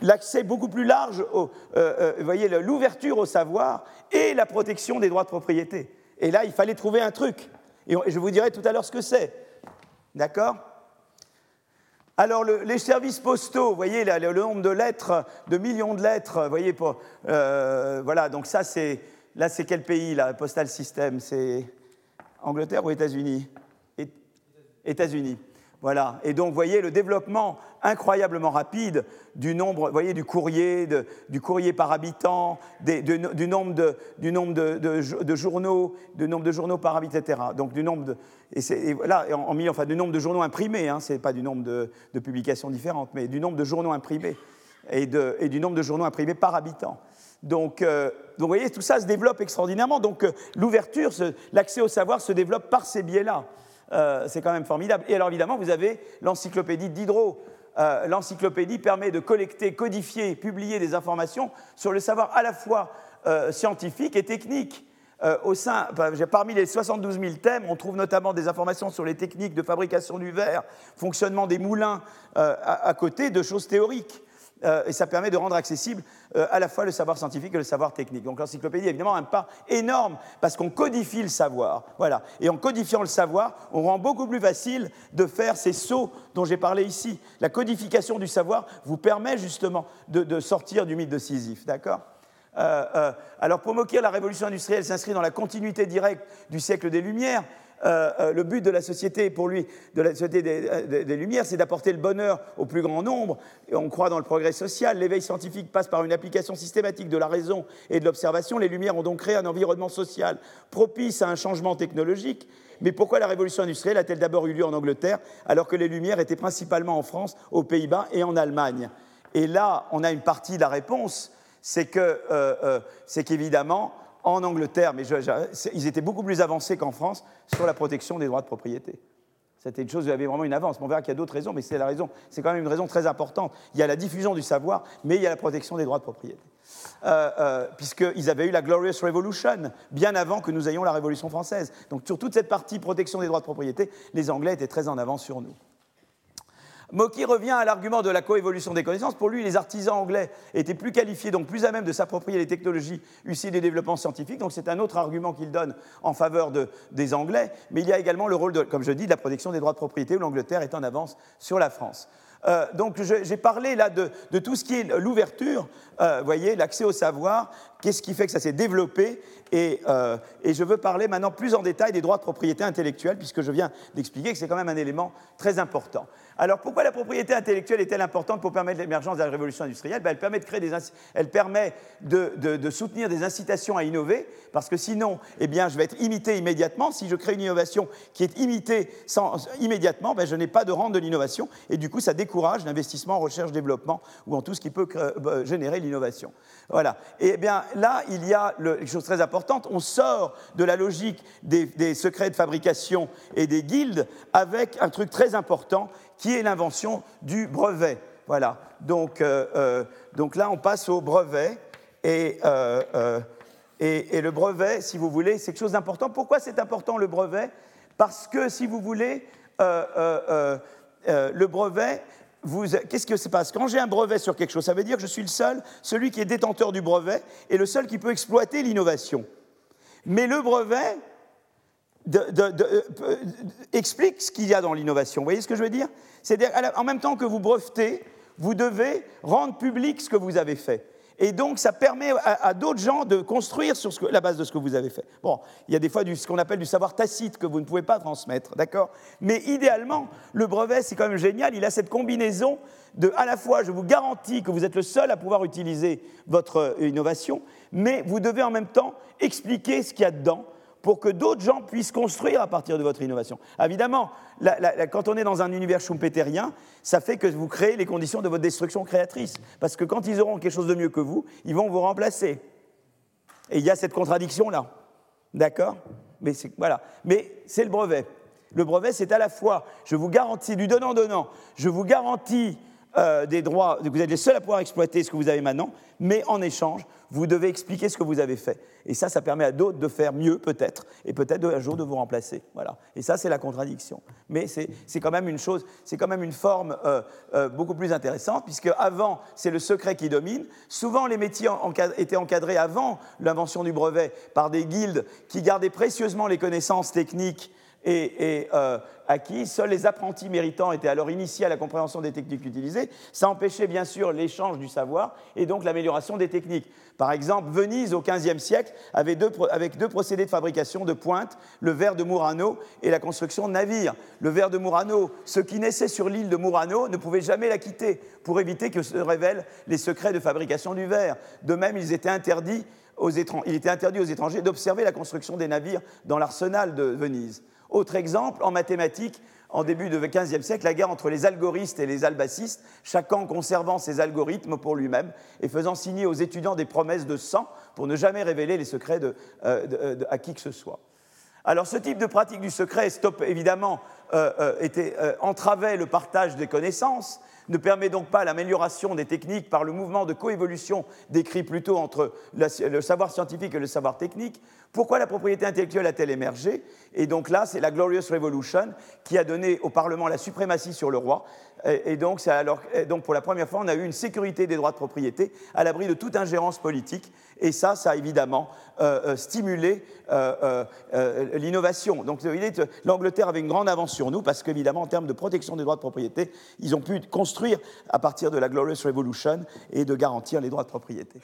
l'accès beaucoup plus large, vous voyez, l'ouverture au savoir et la protection des droits de propriété. Et là, il fallait trouver un truc. Et je vous dirai tout à l'heure ce que c'est. D'accord? Alors, les services postaux, vous voyez, le, nombre de lettres, de millions de lettres, voyez, pour, euh, voilà, donc ça, c'est, là, c'est quel pays, là, Postal System C'est Angleterre ou États-Unis? États-Unis. Voilà. Et donc, vous voyez le développement incroyablement rapide du nombre, voyez, du courrier, du courrier par habitant, du nombre, de, du nombre de, journaux, du nombre de journaux par habitant, etc. Donc, du nombre de, et, là, en, enfin, du nombre de journaux imprimés, hein, c'est pas du nombre de, publications différentes, mais du nombre de journaux imprimés et, et du nombre de journaux imprimés par habitant. Donc, euh, donc, vous voyez, tout ça se développe extraordinairement. Donc, euh, l'ouverture, l'accès au savoir se développe par ces biais-là. Euh, c'est quand même formidable. Et alors évidemment, vous avez l'encyclopédie Diderot. Euh, l'encyclopédie permet de collecter, codifier, publier des informations sur le savoir à la fois euh, scientifique et technique. au sein, parmi les 72 000 thèmes, on trouve notamment des informations sur les techniques de fabrication du verre, fonctionnement des moulins, à, côté de choses théoriques. Euh, et ça permet de rendre accessible euh, à la fois le savoir scientifique et le savoir technique. Donc l'encyclopédie, évidemment, un pas énorme parce qu'on codifie le savoir. Voilà. Et en codifiant le savoir, on rend beaucoup plus facile de faire ces sauts dont j'ai parlé ici. La codification du savoir vous permet justement de, sortir du mythe de Sisyphe. D'accord? Euh, alors pour moquer la révolution industrielle s'inscrit dans la continuité directe du siècle des Lumières, euh, euh, le but de la société, pour lui, de la société des, des, Lumières, c'est d'apporter le bonheur au plus grand nombre. Et on croit dans le progrès social. L'éveil scientifique passe par une application systématique de la raison et de l'observation. Les Lumières ont donc créé un environnement social propice à un changement technologique. Mais pourquoi la révolution industrielle a-t-elle d'abord eu lieu en Angleterre alors que les Lumières étaient principalement en France, aux Pays-Bas et en Allemagne? Et là, on a une partie de la réponse, c'est euh, qu'évidemment, en Angleterre, mais ils étaient beaucoup plus avancés qu'en France sur la protection des droits de propriété. C'était une chose, vous avait vraiment une avance. On verra qu'il y a d'autres raisons, mais c'est la raison. C'est quand même une raison très importante. Il y a la diffusion du savoir, mais il y a la protection des droits de propriété. Euh, euh, puisqu'ils avaient eu la Glorious Revolution bien avant que nous ayons la Révolution française. Donc sur toute cette partie protection des droits de propriété, les Anglais étaient très en avance sur nous. Mocky revient à l'argument de la coévolution des connaissances. Pour lui, les artisans anglais étaient plus qualifiés, donc plus à même de s'approprier les technologies issues des développements scientifiques. Donc c'est un autre argument qu'il donne en faveur des Anglais. Mais il y a également le rôle, comme je dis, de la protection des droits de propriété, où l'Angleterre est en avance sur la France. euh, donc j'ai parlé là de, tout ce qui est l'ouverture, euh, voyez, l'accès au savoir, qu'est-ce qui fait que ça s'est développé, et, euh, et, je veux parler maintenant plus en détail des droits de propriété intellectuelle, puisque je viens d'expliquer que c'est quand même un élément très important. Alors pourquoi la propriété intellectuelle est-elle importante pour permettre l'émergence de la révolution industrielle? Ben, Elle permet, de, créer des, elle permet de, de, soutenir des incitations à innover, parce que sinon, eh bien, je vais être imité immédiatement. Si je crée une innovation qui est imitée sans, immédiatement, ben, je n'ai pas de rente de l'innovation, et du coup, ça décourage l'investissement en recherche-développement ou en tout ce qui peut euh, générer l'innovation. Voilà. Et eh bien là, il y a le, une chose très importante, on sort de la logique des, secrets de fabrication et des guildes avec un truc très important qui est l'invention du brevet. Voilà. Donc, euh, euh, là, on passe au brevet. Euh, et, et, le brevet, si vous voulez, c'est quelque chose d'important. Pourquoi c'est important le brevet? Parce que, si vous voulez, le brevet, qu'est-ce que se passe Quand j'ai un brevet sur quelque chose, ça veut dire que je suis le seul, celui qui est détenteur du brevet, et le seul qui peut exploiter l'innovation. Mais le brevet, euh, explique ce qu'il y a dans l'innovation. Vous voyez ce que je veux dire? C'est-à-dire, en même temps que vous brevetez, vous devez rendre public ce que vous avez fait. Et donc, ça permet à, d'autres gens de construire sur la base de ce que vous avez fait. Bon, il y a des fois ce qu'on appelle du savoir tacite que vous ne pouvez pas transmettre, d'accord? Mais idéalement, le brevet, c'est quand même génial. Il a cette combinaison de, à la fois, je vous garantis que vous êtes le seul à pouvoir utiliser votre euh, innovation, mais vous devez en même temps expliquer ce qu'il y a dedans pour que d'autres gens puissent construire à partir de votre innovation. Évidemment, quand on est dans un univers schumpeterien, ça fait que vous créez les conditions de votre destruction créatrice. Parce que quand ils auront quelque chose de mieux que vous, ils vont vous remplacer. Et il y a cette contradiction-là. D'accord? Mais c'est voilà. Mais c'est le brevet. Le brevet, c'est à la fois, je vous garantis, du donnant-donnant, je vous garantis euh, des droits, vous êtes les seuls à pouvoir exploiter ce que vous avez maintenant, mais en échange, vous devez expliquer ce que vous avez fait. Et ça, ça permet à d'autres de faire mieux, peut-être, et peut-être un jour de vous remplacer. Voilà. Et ça, c'est la contradiction. Mais c'est quand même une chose, c'est quand même une forme euh, euh, beaucoup plus intéressante, puisque avant, c'est le secret qui domine. Souvent, les métiers étaient encadrés avant l'invention du brevet par des guildes qui gardaient précieusement les connaissances techniques et, euh, acquis. Seuls les apprentis méritants étaient alors initiés à la compréhension des techniques utilisées. Ça empêchait bien sûr l'échange du savoir et donc l'amélioration des techniques. Par exemple, Venise au XVe siècle avait deux, avec deux procédés de fabrication de pointe, le verre de Murano et la construction de navires. Le verre de Murano, ceux qui naissaient sur l'île de Murano ne pouvaient jamais la quitter pour éviter que se révèlent les secrets de fabrication du verre. De même, il était interdit aux étrangers d'observer la construction des navires dans l'arsenal de Venise. Autre exemple, en mathématiques, en début du XVe siècle, la guerre entre les algoristes et les albacistes, chacun conservant ses algorithmes pour lui-même et faisant signer aux étudiants des promesses de sang pour ne jamais révéler les secrets euh, euh, à qui que ce soit. Alors ce type de pratique du secret, stop, évidemment, euh, était, entravait le partage des connaissances, ne permet donc pas l'amélioration des techniques par le mouvement de coévolution décrit plutôt entre le savoir scientifique et le savoir technique. Pourquoi la propriété intellectuelle a-t-elle émergé Et donc là, c'est la Glorious Revolution qui a donné au Parlement la suprématie sur le roi. Et, donc, alors, donc, pour la première fois, on a eu une sécurité des droits de propriété à l'abri de toute ingérence politique. Et ça, ça a évidemment euh, euh, stimulé euh, l'innovation. Donc l'Angleterre avait une grande avance sur nous parce qu'évidemment, en termes de protection des droits de propriété, ils ont pu construire à partir de la Glorious Revolution et de garantir les droits de propriété.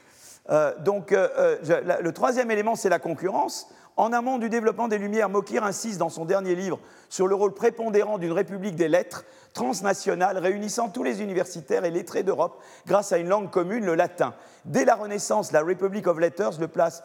Donc le troisième élément, c'est la concurrence. En amont du développement des Lumières, Mokir insiste dans son dernier livre sur le rôle prépondérant d'une république des lettres transnationale réunissant tous les universitaires et lettrés d'Europe grâce à une langue commune, le latin. Dès la Renaissance, la Republic of Letters le place,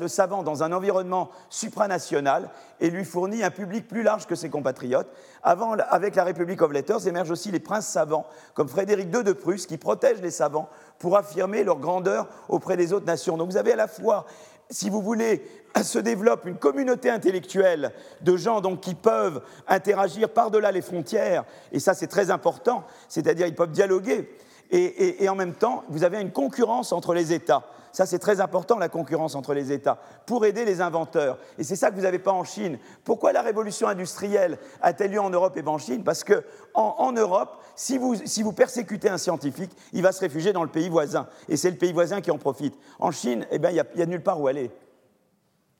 le savant dans un environnement supranational et lui fournit un public plus large que ses compatriotes. Avant, avec la Republic of Letters émergent aussi les princes savants, comme Frédéric II de Prusse, qui protègent les savants pour affirmer leur grandeur auprès des autres nations. Donc vous avez à la fois si vous voulez, [COUGHS] se développe une communauté intellectuelle de gens qui peuvent interagir par-delà les frontières, et ça c'est très important, c'est-à-dire ils peuvent dialoguer, et, en même temps, vous avez une concurrence entre les États. Ça, c'est très important, la concurrence entre les États, pour aider les inventeurs. Et c'est ça que vous n'avez pas en Chine. Pourquoi la révolution industrielle a-t-elle lieu en Europe et pas en Chine? Parce qu'en en, Europe, si vous, si vous, persécutez un scientifique, il va se réfugier dans le pays voisin. Et c'est le pays voisin qui en profite. En Chine, eh ben, il n'y a, nulle part où aller.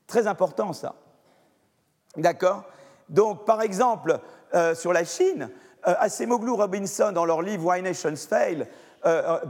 Très important, ça. D'accord? Donc, par exemple, euh, sur la Chine, Acemoglu Robinson, dans leur livre Why Nations Fail,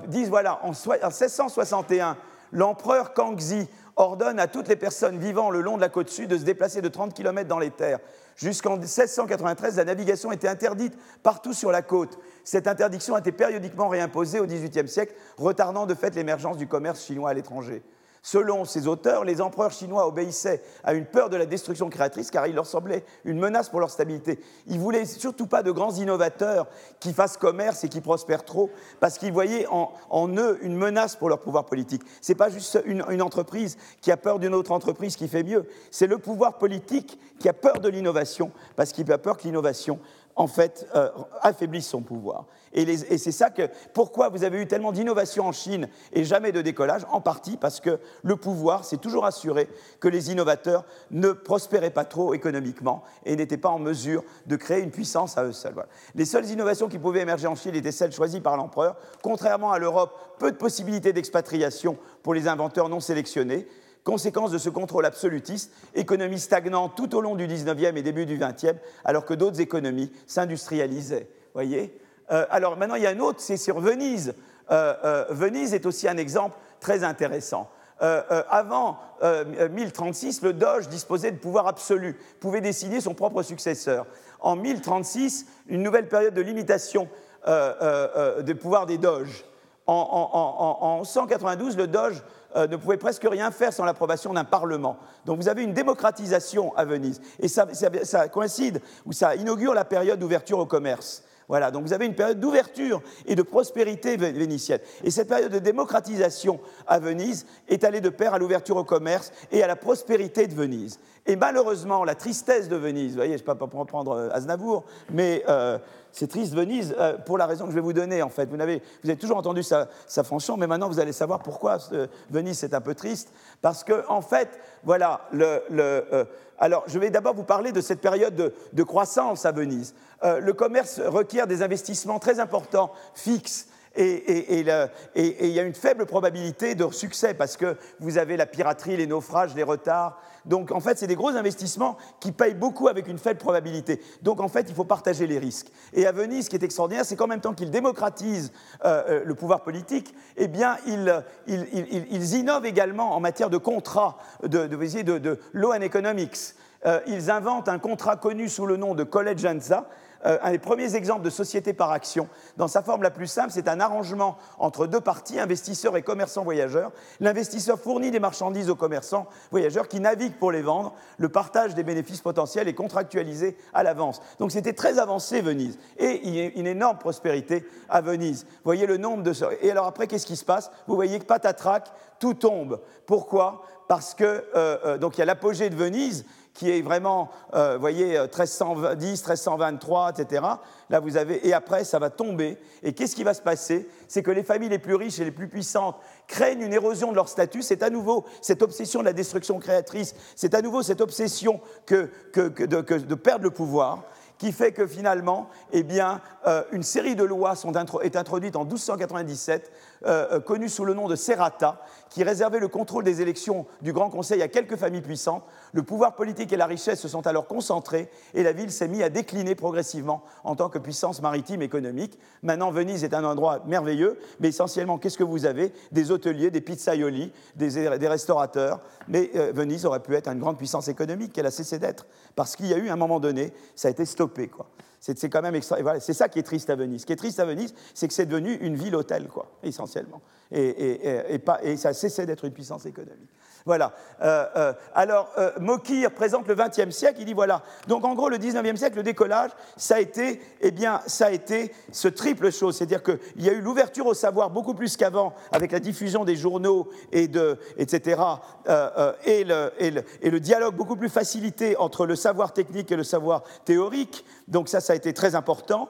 disent voilà, en, 1661, l'empereur Kangxi ordonne à toutes les personnes vivant le long de la côte sud de se déplacer de 30 km dans les terres. Jusqu'en 1693, la navigation était interdite partout sur la côte. Cette interdiction a été périodiquement réimposée au XVIIIe siècle, retardant de fait l'émergence du commerce chinois à l'étranger. Selon ces auteurs, les empereurs chinois obéissaient à une peur de la destruction créatrice car il leur semblait une menace pour leur stabilité. Ils voulaient surtout pas de grands innovateurs qui fassent commerce et qui prospèrent trop parce qu'ils voyaient en, eux une menace pour leur pouvoir politique. Ce n'est pas juste une entreprise qui a peur d'une autre entreprise qui fait mieux, c'est le pouvoir politique qui a peur de l'innovation parce qu'il a peur que l'innovation en fait, euh, affaiblissent son pouvoir. Et, c'est ça que, pourquoi vous avez eu tellement d'innovation en Chine et jamais de décollage? En partie parce que le pouvoir s'est toujours assuré que les innovateurs ne prospéraient pas trop économiquement et n'étaient pas en mesure de créer une puissance à eux seuls. Les seules innovations qui pouvaient émerger en Chine étaient celles choisies par l'empereur. Contrairement à l'Europe, peu de possibilités d'expatriation pour les inventeurs non sélectionnés. Conséquence de ce contrôle absolutiste, économie stagnante tout au long du 19e et début du 20e, alors que d'autres économies s'industrialisaient. Voyez? Euh, Alors maintenant, il y a un autre, c'est sur Venise. Euh, euh, Venise est aussi un exemple très intéressant. avant 1036, le Doge disposait de pouvoir absolu, pouvait décider son propre successeur. En 1036, une nouvelle période de limitation des pouvoirs des Doges. En, en, en 192, le Doge euh, ne pouvait presque rien faire sans l'approbation d'un Parlement. Donc vous avez une démocratisation à Venise. Et ça, coïncide, ou ça inaugure la période d'ouverture au commerce. Voilà, donc vous avez une période d'ouverture et de prospérité vénitienne. Et cette période de démocratisation à Venise est allée de pair à l'ouverture au commerce et à la prospérité de Venise. Et malheureusement, la tristesse de Venise, vous voyez, je ne vais pas prendre euh, Aznavour, mais euh, c'est triste Venise euh, pour la raison que je vais vous donner en fait. Vous avez, vous avez toujours entendu sa, sa fonction, mais maintenant vous allez savoir pourquoi Venise c'est un peu triste. Parce que en fait, voilà, le, alors je vais d'abord vous parler de cette période de, de croissance à Venise. le commerce requiert des investissements très importants, fixes et, il y a une faible probabilité de succès parce que vous avez la piraterie, les naufrages, les retards. Donc en fait, c'est des gros investissements qui payent beaucoup avec une faible probabilité. Donc en fait, il faut partager les risques. Et à Venise, ce qui est extraordinaire, c'est qu'en même temps qu'ils démocratisent euh, euh, le pouvoir politique, eh bien, ils, innovent également en matière de contrats, de, de, de, de law and economics. Euh, ils inventent un contrat connu sous le nom de collegianza, euh, un des premiers exemples de société par action. Dans sa forme la plus simple, c'est un arrangement entre deux parties, investisseurs et commerçants voyageurs. L'investisseur fournit des marchandises aux commerçants voyageurs qui naviguent pour les vendre. Le partage des bénéfices potentiels est contractualisé à l'avance. Donc c'était très avancé Venise. Et il y a une énorme prospérité à Venise. Vous voyez le nombre de... Et alors après, qu'est-ce qui se passe? Vous voyez que patatrac, tout tombe. Pourquoi? Parce que euh, euh, donc il y a l'apogée de Venise qui est vraiment, euh, vous voyez, 1310, 1323, etc. Là, vous avez, et après, ça va tomber. Et qu'est-ce qui va se passer? C'est que les familles les plus riches et les plus puissantes craignent une érosion de leur statut. C'est à nouveau cette obsession de la destruction créatrice, c'est à nouveau cette obsession que, de, perdre le pouvoir qui fait que finalement, eh euh, une série de lois sont est introduite en 1297 euh, euh, connu sous le nom de Serrata, qui réservait le contrôle des élections du Grand Conseil à quelques familles puissantes. Le pouvoir politique et la richesse se sont alors concentrés et la ville s'est mise à décliner progressivement en tant que puissance maritime économique. Maintenant, Venise est un endroit merveilleux, mais essentiellement, qu'est-ce que vous avez? Des hôteliers, des pizzaioli, des, des restaurateurs. Mais euh, Venise aurait pu être une grande puissance économique qu'elle a cessé d'être, parce qu'il y a eu un moment donné, ça a été stoppé. Quoi. C'est quand même c'est ça qui est triste à Venise. Ce qui est triste à Venise, c'est que c'est devenu une ville hôtel, quoi, essentiellement. Et, pas, et ça a cessé d'être une puissance économique. Voilà. Euh, euh, alors, euh, Mokir présente le XXe siècle, il dit voilà. Donc, en gros, le XIXe siècle, le décollage, ça a été, eh bien, ça a été ce triple chose. C'est-à-dire qu'il y a eu l'ouverture au savoir beaucoup plus qu'avant, avec la diffusion des journaux, et de, etc., et et, le, et, le, dialogue beaucoup plus facilité entre le savoir technique et le savoir théorique. Donc, ça, ça a été très important.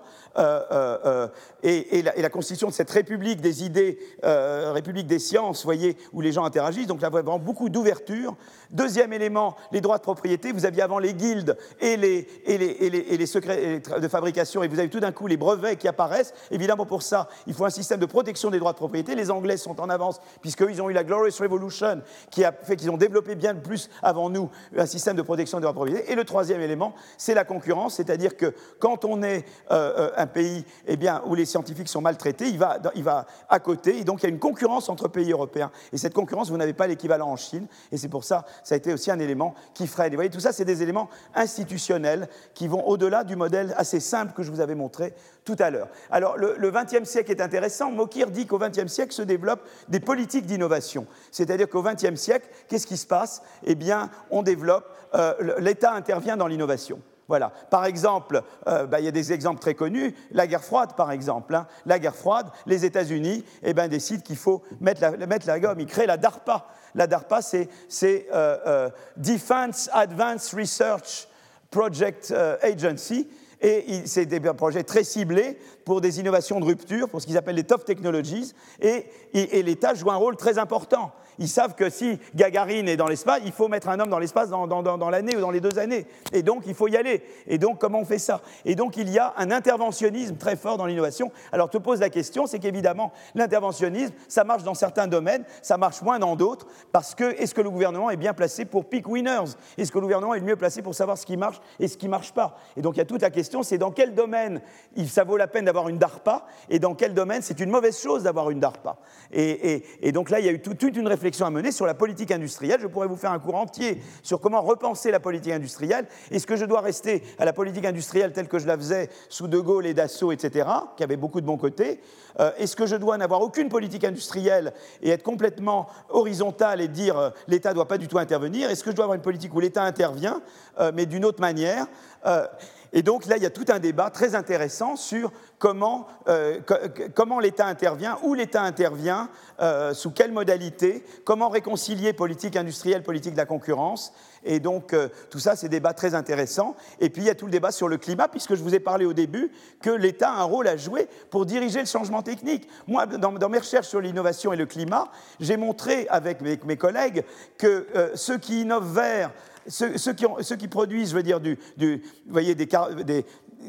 Et, la, et, la, constitution de cette république des idées, république des sciences, voyez, où les gens interagissent. Donc, là, vraiment beaucoup d'ouverture. Deuxième élément, les droits de propriété. Vous aviez avant les guildes et les, et les, et les, secrets de fabrication, et vous avez tout d'un coup les brevets qui apparaissent. Évidemment, pour ça, il faut un système de protection des droits de propriété. Les Anglais sont en avance, puisqu'ils ont eu la Glorious Revolution, qui a fait qu'ils ont développé bien plus avant nous un système de protection des droits de propriété. Et le troisième élément, c'est la concurrence, c'est-à-dire que quand on est euh, euh, un pays eh bien, où les scientifiques sont maltraités, il va, il va à côté, et donc il y a une concurrence entre pays européens. Et cette concurrence, vous n'avez pas l'équivalent en Chine, et c'est pour ça, ça a été aussi un élément qui freine. Vous voyez, tout ça, c'est des éléments institutionnels qui vont au-delà du modèle assez simple que je vous avais montré tout à l'heure. Alors, le XXe siècle est intéressant. Mokir dit qu'au XXe siècle se développent des politiques d'innovation. C'est-à-dire qu'au XXe siècle, qu'est-ce qui se passe? Eh bien, on développe, euh, l'État intervient dans l'innovation. Voilà. Par exemple, euh, bah, il y a des exemples très connus. La guerre froide, par exemple. Hein. La guerre froide, les États-Unis eh ben, décident qu'il faut mettre la, mettre la, gomme. Ils créent la DARPA. La DARPA, c'est euh, Defense Advanced Research Project Agency. Et c'est des projets très ciblés pour des innovations de rupture, pour ce qu'ils appellent les top technologies. et l'État joue un rôle très important. Ils savent que si Gagarine est dans l'espace, il faut mettre un homme dans l'espace dans, l'année ou dans les deux années. Et donc, il faut y aller. Et donc, comment on fait ça? Et donc, il y a un interventionnisme très fort dans l'innovation. Alors, te pose la question, c'est qu'évidemment, l'interventionnisme, ça marche dans certains domaines, ça marche moins dans d'autres, parce que est-ce que le gouvernement est bien placé pour pick winners? Est-ce que le gouvernement est le mieux placé pour savoir ce qui marche et ce qui ne marche pas? Et donc, il y a toute la question, c'est dans quel domaine ça vaut la peine d'avoir une DARPA, et dans quel domaine c'est une mauvaise chose d'avoir une DARPA? Et, donc là, il y a eu toute une réflexion à mener sur la politique industrielle. Je pourrais vous faire un cours entier sur comment repenser la politique industrielle. Est-ce que je dois rester à la politique industrielle telle que je la faisais sous De Gaulle et Dassault, etc., qui avait beaucoup de bons côtés? Euh, Est-ce que je dois n'avoir aucune politique industrielle et être complètement horizontal et dire euh, l'État ne doit pas du tout intervenir? Est-ce que je dois avoir une politique où l'État intervient, euh, mais d'une autre manière? Et donc là, il y a tout un débat très intéressant sur comment, euh, comment l'État intervient, où l'État intervient, euh, sous quelle modalité, comment réconcilier politique industrielle, politique de la concurrence. Et donc euh, tout ça, c'est des débats très intéressants. Et puis il y a tout le débat sur le climat, puisque je vous ai parlé au début que l'État a un rôle à jouer pour diriger le changement technique. Moi, dans, mes recherches sur l'innovation et le climat, j'ai montré avec mes, mes collègues que ceux qui innovent vers ceux, qui produisent, je veux dire, du, voyez, des,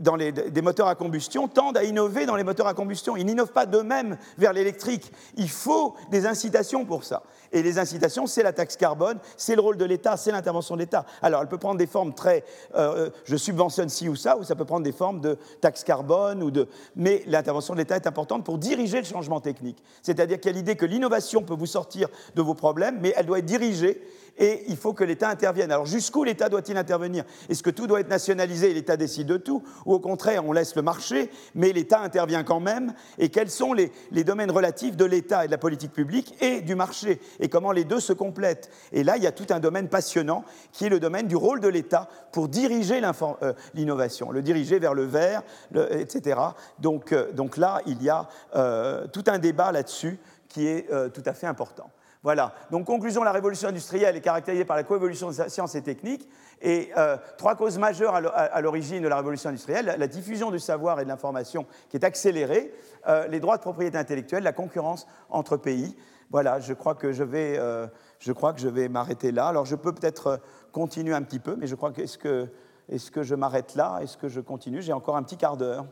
dans des moteurs à combustion tendent à innover dans les moteurs à combustion. Ils n'innovent pas d'eux-mêmes vers l'électrique. Il faut des incitations pour ça. Et les incitations, c'est la taxe carbone, c'est le rôle de l'État, c'est l'intervention de l'État. Alors, elle peut prendre des formes très, euh, je subventionne ci ou ça, ou ça peut prendre des formes de taxe carbone ou de. Mais l'intervention de l'État est importante pour diriger le changement technique. C'est-à-dire qu'il y a l'idée que l'innovation peut vous sortir de vos problèmes, mais elle doit être dirigée et il faut que l'État intervienne. Alors jusqu'où l'État doit-il intervenir? Est-ce que tout doit être nationalisé et l'État décide de tout? Ou au contraire, on laisse le marché, mais l'État intervient quand même? Et quels sont les, domaines relatifs de l'État et de la politique publique et du marché? Et comment les deux se complètent? Et là, il y a tout un domaine passionnant qui est le domaine du rôle de l'État pour diriger euh, l'innovation, le diriger vers le vert, etc. Donc, euh, donc, là, il y a euh, tout un débat là-dessus qui est tout à fait important. Voilà. Donc, conclusion, la révolution industrielle est caractérisée par la coévolution des sciences et techniques. Et euh, trois causes majeures à l'origine de la révolution industrielle la, diffusion du savoir et de l'information qui est accélérée, euh, les droits de propriété intellectuelle, la concurrence entre pays. Voilà, je crois que je vais, euh, vais m'arrêter là. Alors, je peux peut-être continuer un petit peu, mais je crois que est-ce que, est que je m'arrête là? Est-ce que je continue? J'ai encore un petit quart d'heure.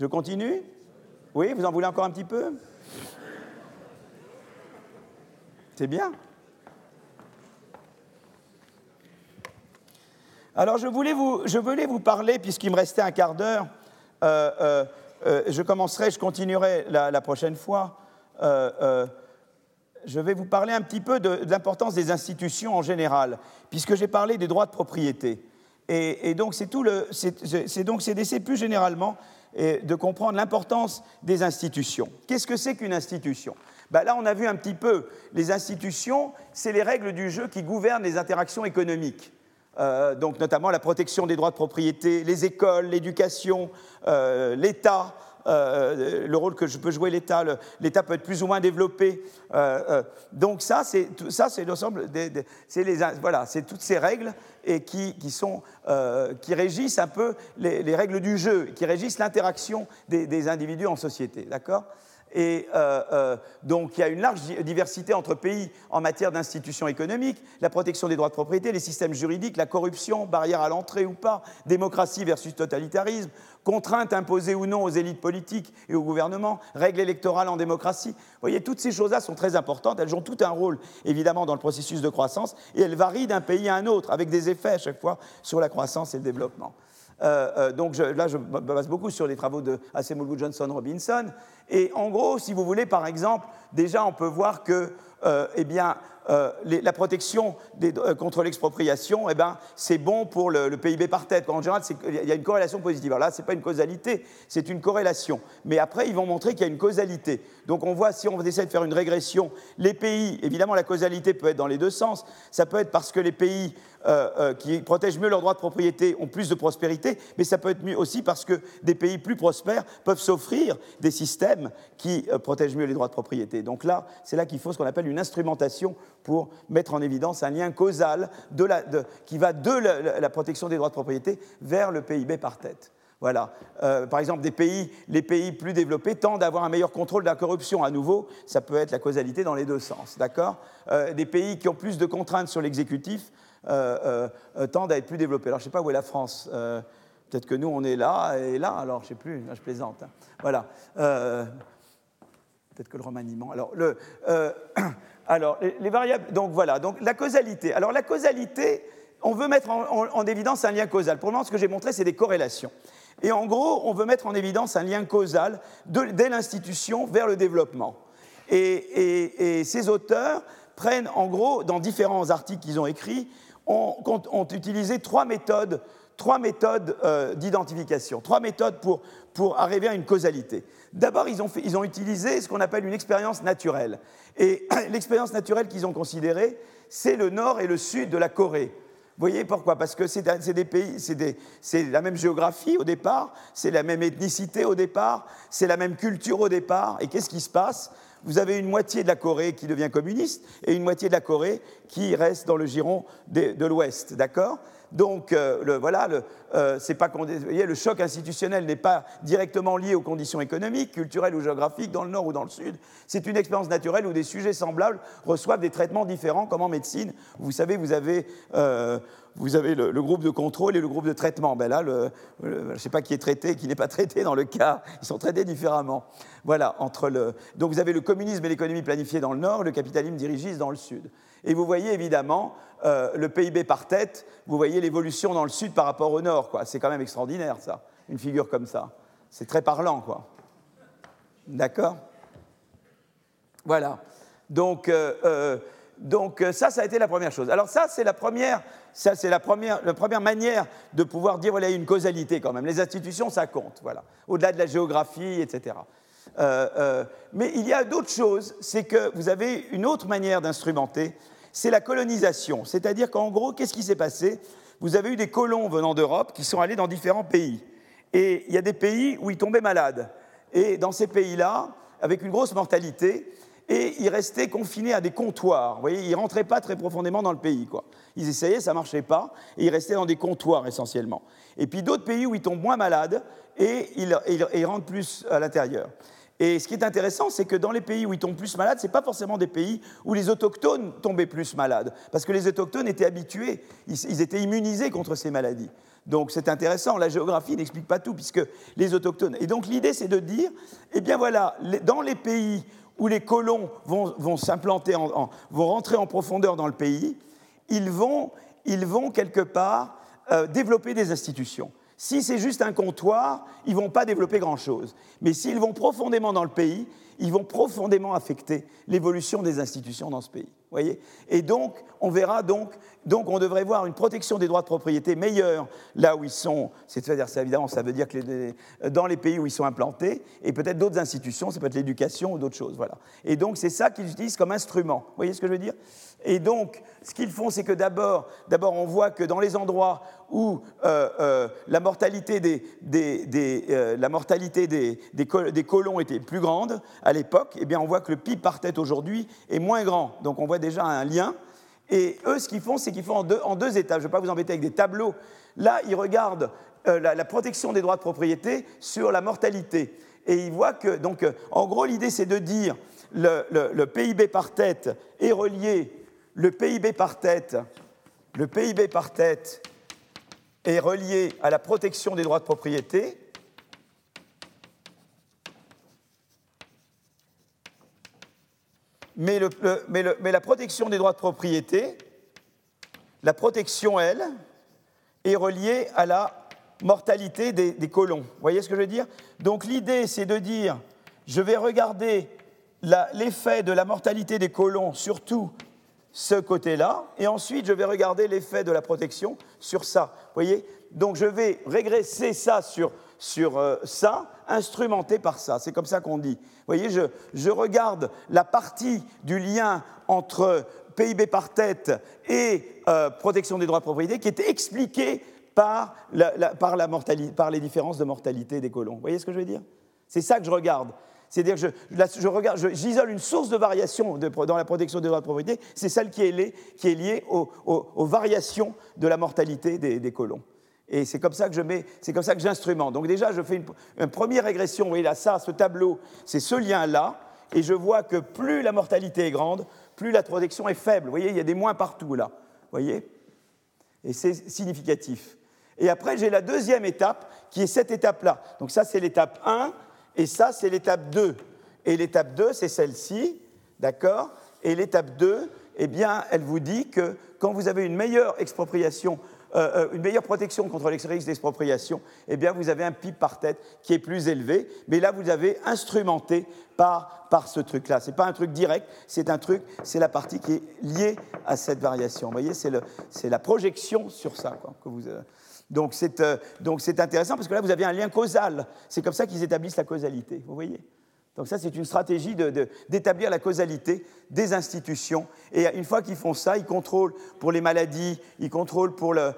Je continue? Oui, vous en voulez encore un petit peu? C'est bien. Alors je voulais vous, parler, puisqu'il me restait un quart d'heure, euh, euh, euh, je commencerai, je continuerai la, prochaine fois. je vais vous parler un petit peu de, l'importance des institutions en général, puisque j'ai parlé des droits de propriété. Et, donc c'est tout le, c'est donc c'est d'essayer plus généralement de comprendre l'importance des institutions. Qu'est-ce que c'est qu'une institution? Bah, là, on a vu un petit peu, les institutions, c'est les règles du jeu qui gouvernent les interactions économiques. Euh, donc notamment la protection des droits de propriété, les écoles, l'éducation, euh, l'État, euh, le rôle que je peux jouer l'État, l'État peut être plus ou moins développé. donc ça, c'est l'ensemble, les, voilà, c'est toutes ces règles qui régissent un peu les, règles du jeu, qui régissent l'interaction des, des, individus en société, d'accord? Et euh, euh, donc, il y a une large diversité entre pays en matière d'institutions économiques, la protection des droits de propriété, les systèmes juridiques, la corruption, barrière à l'entrée ou pas, démocratie versus totalitarisme, contraintes imposées ou non aux élites politiques et au gouvernement, règles électorales en démocratie. Vous voyez, toutes ces choses-là sont très importantes. Elles jouent tout un rôle, évidemment, dans le processus de croissance et elles varient d'un pays à un autre, avec des effets à chaque fois sur la croissance et le développement. Euh, euh, donc là, je me base beaucoup sur les travaux de Acemoglu Johnson Robinson. Et en gros, si vous voulez, par exemple, déjà, on peut voir que, euh, eh bien, la protection contre l'expropriation, eh ben, c'est bon pour le, PIB par tête. En général, il y a une corrélation positive. Alors là, ce n'est pas une causalité, c'est une corrélation. Mais après, ils vont montrer qu'il y a une causalité. Donc on voit, si on essaie de faire une régression, les pays, évidemment, la causalité peut être dans les deux sens. Ça peut être parce que les pays euh, qui protègent mieux leurs droits de propriété ont plus de prospérité, mais ça peut être mieux aussi parce que des pays plus prospères peuvent s'offrir des systèmes qui protègent mieux les droits de propriété. Donc là, c'est là qu'il faut ce qu'on appelle une instrumentation pour mettre en évidence un lien causal qui va de la, protection des droits de propriété vers le PIB par tête. Voilà. Euh, par exemple, les pays plus développés tendent à avoir un meilleur contrôle de la corruption. À nouveau, ça peut être la causalité dans les deux sens. D'accord? Euh, Des pays qui ont plus de contraintes sur l'exécutif euh, tendent à être plus développés. Alors, je ne sais pas où est la France. Peut-être que nous, on est là et là. Alors, je ne sais plus. je plaisante. Hein. Voilà. Peut-être que le remaniement. Alors. [CLEARS THROAT] Alors, les, variables, donc voilà, donc la causalité. Alors, la causalité, on veut mettre en, évidence un lien causal. Pour le ce que j'ai montré, c'est des corrélations. Et en gros, on veut mettre en évidence un lien causal dès l'institution vers le développement. Et, ces auteurs prennent, en gros, dans différents articles qu'ils ont écrits, ont, utilisé trois méthodes, euh, d'identification, trois méthodes pour, arriver à une causalité. D'abord, ils, ils ont, utilisé ce qu'on appelle une expérience naturelle. Et [CLEARS THROAT] l'expérience naturelle qu'ils ont considérée, c'est le nord et le sud de la Corée. Vous voyez pourquoi? Parce que c'est des pays, c'est la même géographie au départ, c'est la même ethnicité au départ, c'est la même culture au départ. Et qu'est-ce qui se passe? Vous avez une moitié de la Corée qui devient communiste et une moitié de la Corée qui reste dans le giron de l'Ouest, d'accord? Donc, euh, le, voilà, le, euh, pas, le choc institutionnel n'est pas directement lié aux conditions économiques, culturelles ou géographiques dans le nord ou dans le sud. C'est une expérience naturelle où des sujets semblables reçoivent des traitements différents, comme en médecine. Vous savez, vous avez, euh, vous avez le, groupe de contrôle et le groupe de traitement. Ben là, je ne sais pas qui est traité, qui n'est pas traité dans le cas. Ils sont traités différemment. Voilà, donc vous avez le communisme et l'économie planifiée dans le nord, le capitalisme dirigiste dans le sud. Et vous voyez évidemment euh, le PIB par tête, vous voyez l'évolution dans le sud par rapport au nord. C'est quand même extraordinaire, ça, une figure comme ça. C'est très parlant, quoi. D'accord? Voilà. Donc, euh, euh, donc, ça, ça a été la première chose. Alors ça, c'est la première, ça, c'est la première, la première manière de pouvoir dire, voilà, il y a une causalité quand même. Les institutions, ça compte, voilà. Au-delà de la géographie, etc. mais il y a d'autres choses, c'est que vous avez une autre manière d'instrumenter, c'est la colonisation. C'est-à-dire qu'en gros, qu'est-ce qui s'est passé? Vous avez eu des colons venant d'Europe qui sont allés dans différents pays. Et il y a des pays où ils tombaient malades. Et dans ces pays-là, avec une grosse mortalité, et ils restaient confinés à des comptoirs. Vous voyez, ils ne rentraient pas très profondément dans le pays. Quoi. Ils essayaient, ça ne marchait pas, et ils restaient dans des comptoirs essentiellement. Et puis d'autres pays où ils tombent moins malades, et ils, ils rentrent plus à l'intérieur. Et ce qui est intéressant, c'est que dans les pays où ils tombent plus malades, ce n'est pas forcément des pays où les autochtones tombaient plus malades, parce que les autochtones étaient habitués, ils, étaient immunisés contre ces maladies. Donc c'est intéressant, la géographie n'explique pas tout, puisque les autochtones... Et donc l'idée, c'est de dire, eh bien voilà, dans les pays où les colons vont, s'implanter, vont rentrer en profondeur dans le pays, ils vont, quelque part euh, développer des institutions. Si c'est juste un comptoir, ils ne vont pas développer grand-chose. Mais s'ils vont profondément dans le pays, ils vont profondément affecter l'évolution des institutions dans ce pays. Voyez? Et donc, on verra donc, donc, on devrait voir une protection des droits de propriété meilleure là où ils sont, c'est-à-dire, évidemment, ça veut dire que dans les pays où ils sont implantés, et peut-être d'autres institutions, ça peut être l'éducation ou d'autres choses. Voilà. Et donc, c'est ça qu'ils utilisent comme instrument. Vous voyez ce que je veux dire? Et donc, ce qu'ils font, c'est que d'abord, on voit que dans les endroits où euh, euh, la mortalité, des, euh, des, colons était plus grande à l'époque, eh bien, on voit que le PIB par tête aujourd'hui est moins grand. Donc, on voit déjà un lien. Et eux, ce qu'ils font, c'est qu'ils font en deux, étapes. Je ne vais pas vous embêter avec des tableaux. Là, ils regardent la, la protection des droits de propriété sur la mortalité. Et il voit que, donc, en gros, l'idée, c'est de dire le, le, PIB par tête est relié, le PIB par tête, le PIB par tête est relié à la protection des droits de propriété. Mais, la protection des droits de propriété, la protection, elle, est reliée à la mortalité des, colons. Vous voyez ce que je veux dire? Donc l'idée, c'est de dire, je vais regarder l'effet de la mortalité des colons sur tout ce côté-là, et ensuite je vais regarder l'effet de la protection sur ça. Vous voyez? Donc je vais régresser ça sur, sur euh, ça, instrumenté par ça. C'est comme ça qu'on dit. Vous voyez, je, regarde la partie du lien entre PIB par tête et euh, protection des droits de propriété qui était expliquée par, la par les différences de mortalité des colons. Vous voyez ce que je veux dire? C'est ça que je regarde. C'est-à-dire que je, j'isole une source de variation dans la protection des droits de propriété, c'est celle est qui est liée aux, variations de la mortalité des, colons. Et c'est comme ça que je mets, c'est comme ça que j'instrumente. Donc déjà, je fais une, première régression. Vous voyez là, ça, ce tableau, c'est ce lien-là, et je vois que plus la mortalité est grande, plus la protection est faible. Vous voyez, il y a des moins partout là. Vous voyez? Et c'est significatif. Et après, j'ai la deuxième étape, qui est cette étape-là. Donc ça, c'est l'étape 1, et ça, c'est l'étape 2. Et l'étape 2, c'est celle-ci, d'accord? Et l'étape 2, eh bien, elle vous dit que quand vous avez une meilleure expropriation, euh, euh, une meilleure protection contre les risques d'expropriation, eh bien, vous avez un PIB par tête qui est plus élevé. Mais là, vous avez instrumenté par, par ce truc-là. Ce n'est pas un truc direct, c'est un truc, c'est la partie qui est liée à cette variation. Vous voyez, c'est la projection sur ça euh, donc c'est intéressant parce que là, vous avez un lien causal. C'est comme ça qu'ils établissent la causalité, vous voyez donc ça, c'est une stratégie d'établir la causalité des institutions. Et une fois qu'ils font ça, ils contrôlent pour les maladies, ils contrôlent pour le,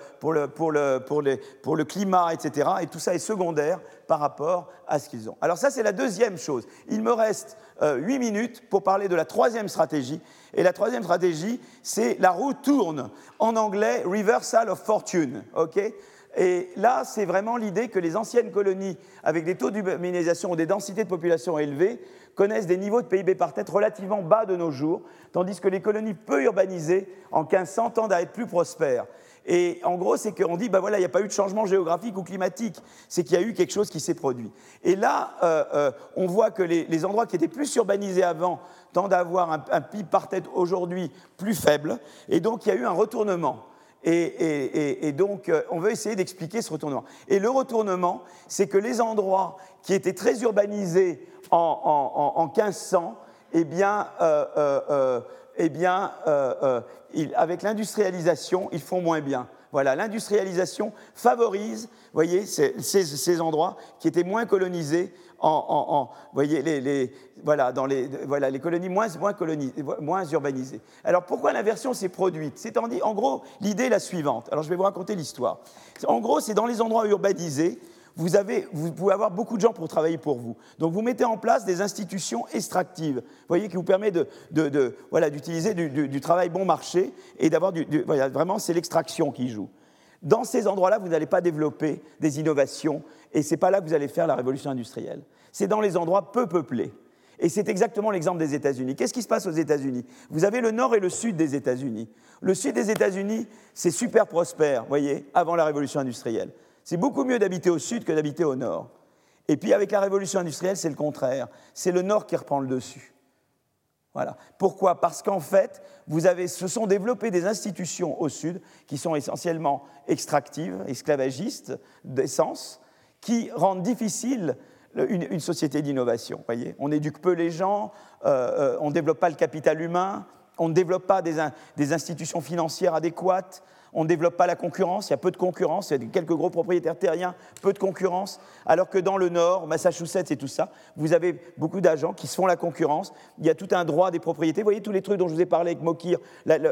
climat, etc. Et tout ça est secondaire par rapport à ce qu'ils ont. Alors ça, c'est la deuxième chose. Il me reste euh, huit minutes pour parler de la troisième stratégie. Et la troisième stratégie, c'est la roue tourne. En anglais, reversal of fortune. ok? Et là, c'est vraiment l'idée que les anciennes colonies, avec des taux d'urbanisation ou des densités de population élevées, connaissent des niveaux de PIB par tête relativement bas de nos jours, tandis que les colonies peu urbanisées, en 1500, tendent à être plus prospères. Et en gros, c'est qu'on dit, ben voilà, il n'y a pas eu de changement géographique ou climatique, c'est qu'il y a eu quelque chose qui s'est produit. Et là, euh, euh, on voit que les, endroits qui étaient plus urbanisés avant tendent à avoir un, un PIB par tête aujourd'hui plus faible, et donc il y a eu un retournement. Et, donc, euh, on veut essayer d'expliquer ce retournement. Et le retournement, c'est que les endroits qui étaient très urbanisés en, 1500, eh bien, euh, euh, eh bien avec l'industrialisation, ils font moins bien. Voilà, l'industrialisation favorise, voyez, ces, endroits qui étaient moins colonisés en, voyez, les, voilà, dans les, voilà, les colonies moins, moins, moins urbanisées. Alors pourquoi l'inversion s'est produite? C'est en, en gros, l'idée la suivante. Alors je vais vous raconter l'histoire. En gros, c'est dans les endroits urbanisés, vous, avez, pouvez avoir beaucoup de gens pour travailler pour vous. Donc vous mettez en place des institutions extractives, voyez, qui vous permettent de, voilà, d'utiliser du, du, travail bon marché et d'avoir du, voilà, vraiment c'est l'extraction qui joue. Dans ces endroits-là, vous n'allez pas développer des innovations et ce n'est pas là que vous allez faire la révolution industrielle. C'est dans les endroits peu peuplés. Et c'est exactement l'exemple des États-Unis. Qu'est-ce qui se passe aux États-Unis? Vous avez le nord et le sud des États-Unis. Le sud des États-Unis, c'est super prospère, voyez, avant la révolution industrielle. C'est beaucoup mieux d'habiter au sud que d'habiter au nord. Et puis avec la révolution industrielle, c'est le contraire. C'est le nord qui reprend le dessus. Voilà. Pourquoi? Parce qu'en fait, vous avez, se sont développées des institutions au sud qui sont essentiellement extractives, esclavagistes, d'essence, qui rendent difficile une, société d'innovation. Voyez, on éduque peu les gens, euh, euh, on ne développe pas le capital humain, on ne développe pas des, des institutions financières adéquates, on ne développe pas la concurrence, il y a peu de concurrence, il y a quelques gros propriétaires terriens, peu de concurrence, alors que dans le Nord, Massachusetts et tout ça, vous avez beaucoup d'agents qui se font la concurrence, il y a tout un droit des propriétés, vous voyez tous les trucs dont je vous ai parlé avec Mokir,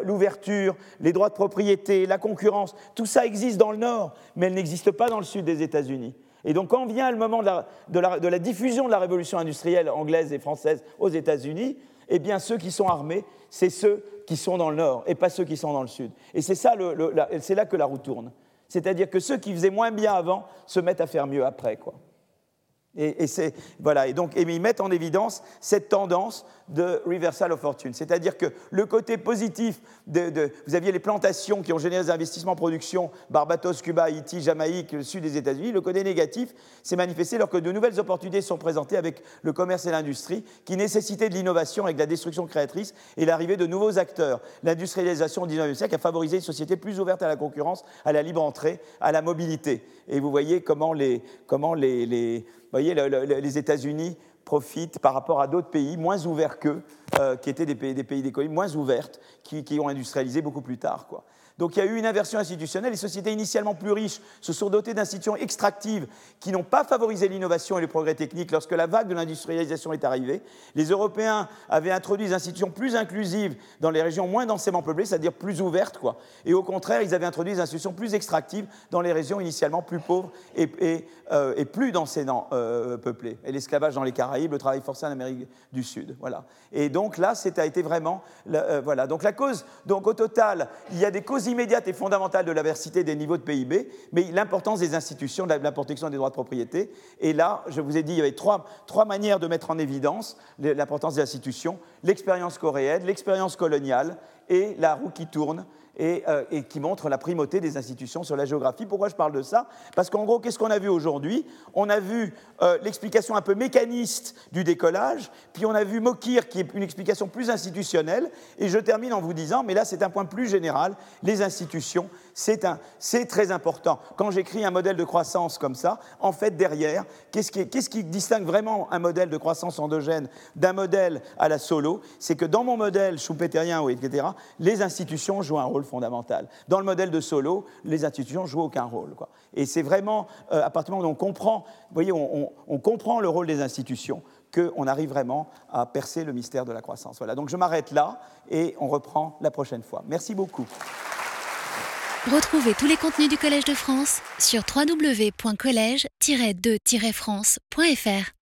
l'ouverture, les droits de propriété, la concurrence, tout ça existe dans le Nord, mais elle n'existe pas dans le Sud des États-Unis. Et donc quand vient le moment de la, diffusion de la révolution industrielle anglaise et française aux États-Unis, eh bien ceux qui sont armés, c'est ceux qui sont dans le nord et pas ceux qui sont dans le sud. Et c'est ça, là que la roue tourne. C'est-à-dire que ceux qui faisaient moins bien avant se mettent à faire mieux après. Quoi. Et, voilà, et donc et ils mettent en évidence cette tendance de reversal of fortune. C'est-à-dire que le côté positif, de, vous aviez les plantations qui ont généré des investissements en production, Barbados, Cuba, Haïti, Jamaïque, le sud des États-Unis. Le côté négatif s'est manifesté lorsque de nouvelles opportunités sont présentées avec le commerce et l'industrie, qui nécessitaient de l'innovation avec la destruction créatrice et l'arrivée de nouveaux acteurs. L'industrialisation au XIXe siècle a favorisé une société plus ouverte à la concurrence, à la libre entrée, à la mobilité. Et vous voyez comment les, comment les, voyez, les États-Unis profitent par rapport à d'autres pays moins ouverts qu'eux, euh, qui étaient des pays, des d'économie moins ouvertes, qui, qui, ont industrialisé beaucoup plus tard. Quoi. Donc il y a eu une inversion institutionnelle. Les sociétés initialement plus riches se sont dotées d'institutions extractives qui n'ont pas favorisé l'innovation et le progrès technique lorsque la vague de l'industrialisation est arrivée. Les Européens avaient introduit des institutions plus inclusives dans les régions moins densément peuplées, c'est-à-dire plus ouvertes. Quoi. Et au contraire, ils avaient introduit des institutions plus extractives dans les régions initialement plus pauvres et, euh, plus densément euh, peuplées. Et l'esclavage dans les Caraïbes, le travail forcé en Amérique du Sud. Voilà. Et donc là, c'était vraiment... Euh, voilà. Donc la cause, donc au total, il y a des causes immédiate et fondamentale de la diversité des niveaux de PIB, mais l'importance des institutions, de la protection des droits de propriété. Et là, je vous ai dit, il y avait trois, trois manières de mettre en évidence l'importance des institutions l'expérience coréenne, l'expérience coloniale et la roue qui tourne euh, et, qui montre la primauté des institutions sur la géographie. Pourquoi je parle de ça? Parce qu'en gros, qu'est-ce qu'on a vu aujourd'hui? On a vu euh, l'explication un peu mécaniste du décollage, puis on a vu Mokir, qui est une explication plus institutionnelle, et je termine en vous disant, mais là c'est un point plus général, les institutions, c'est très important. Quand j'écris un modèle de croissance comme ça, en fait, derrière, qu'est-ce qui, qui, distingue vraiment un modèle de croissance endogène d'un modèle à la solo? C'est que dans mon modèle schumpeterien, etc., les institutions jouent un rôle fondamental. Dans le modèle de solo, les institutions jouent aucun rôle. Quoi. Et c'est vraiment, euh, à partir du moment où on comprend, vous voyez, on, on comprend le rôle des institutions, qu'on arrive vraiment à percer le mystère de la croissance. Voilà, donc je m'arrête là et on reprend la prochaine fois. Merci beaucoup. Retrouvez tous les contenus du Collège de France sur www.colège-2-france.fr.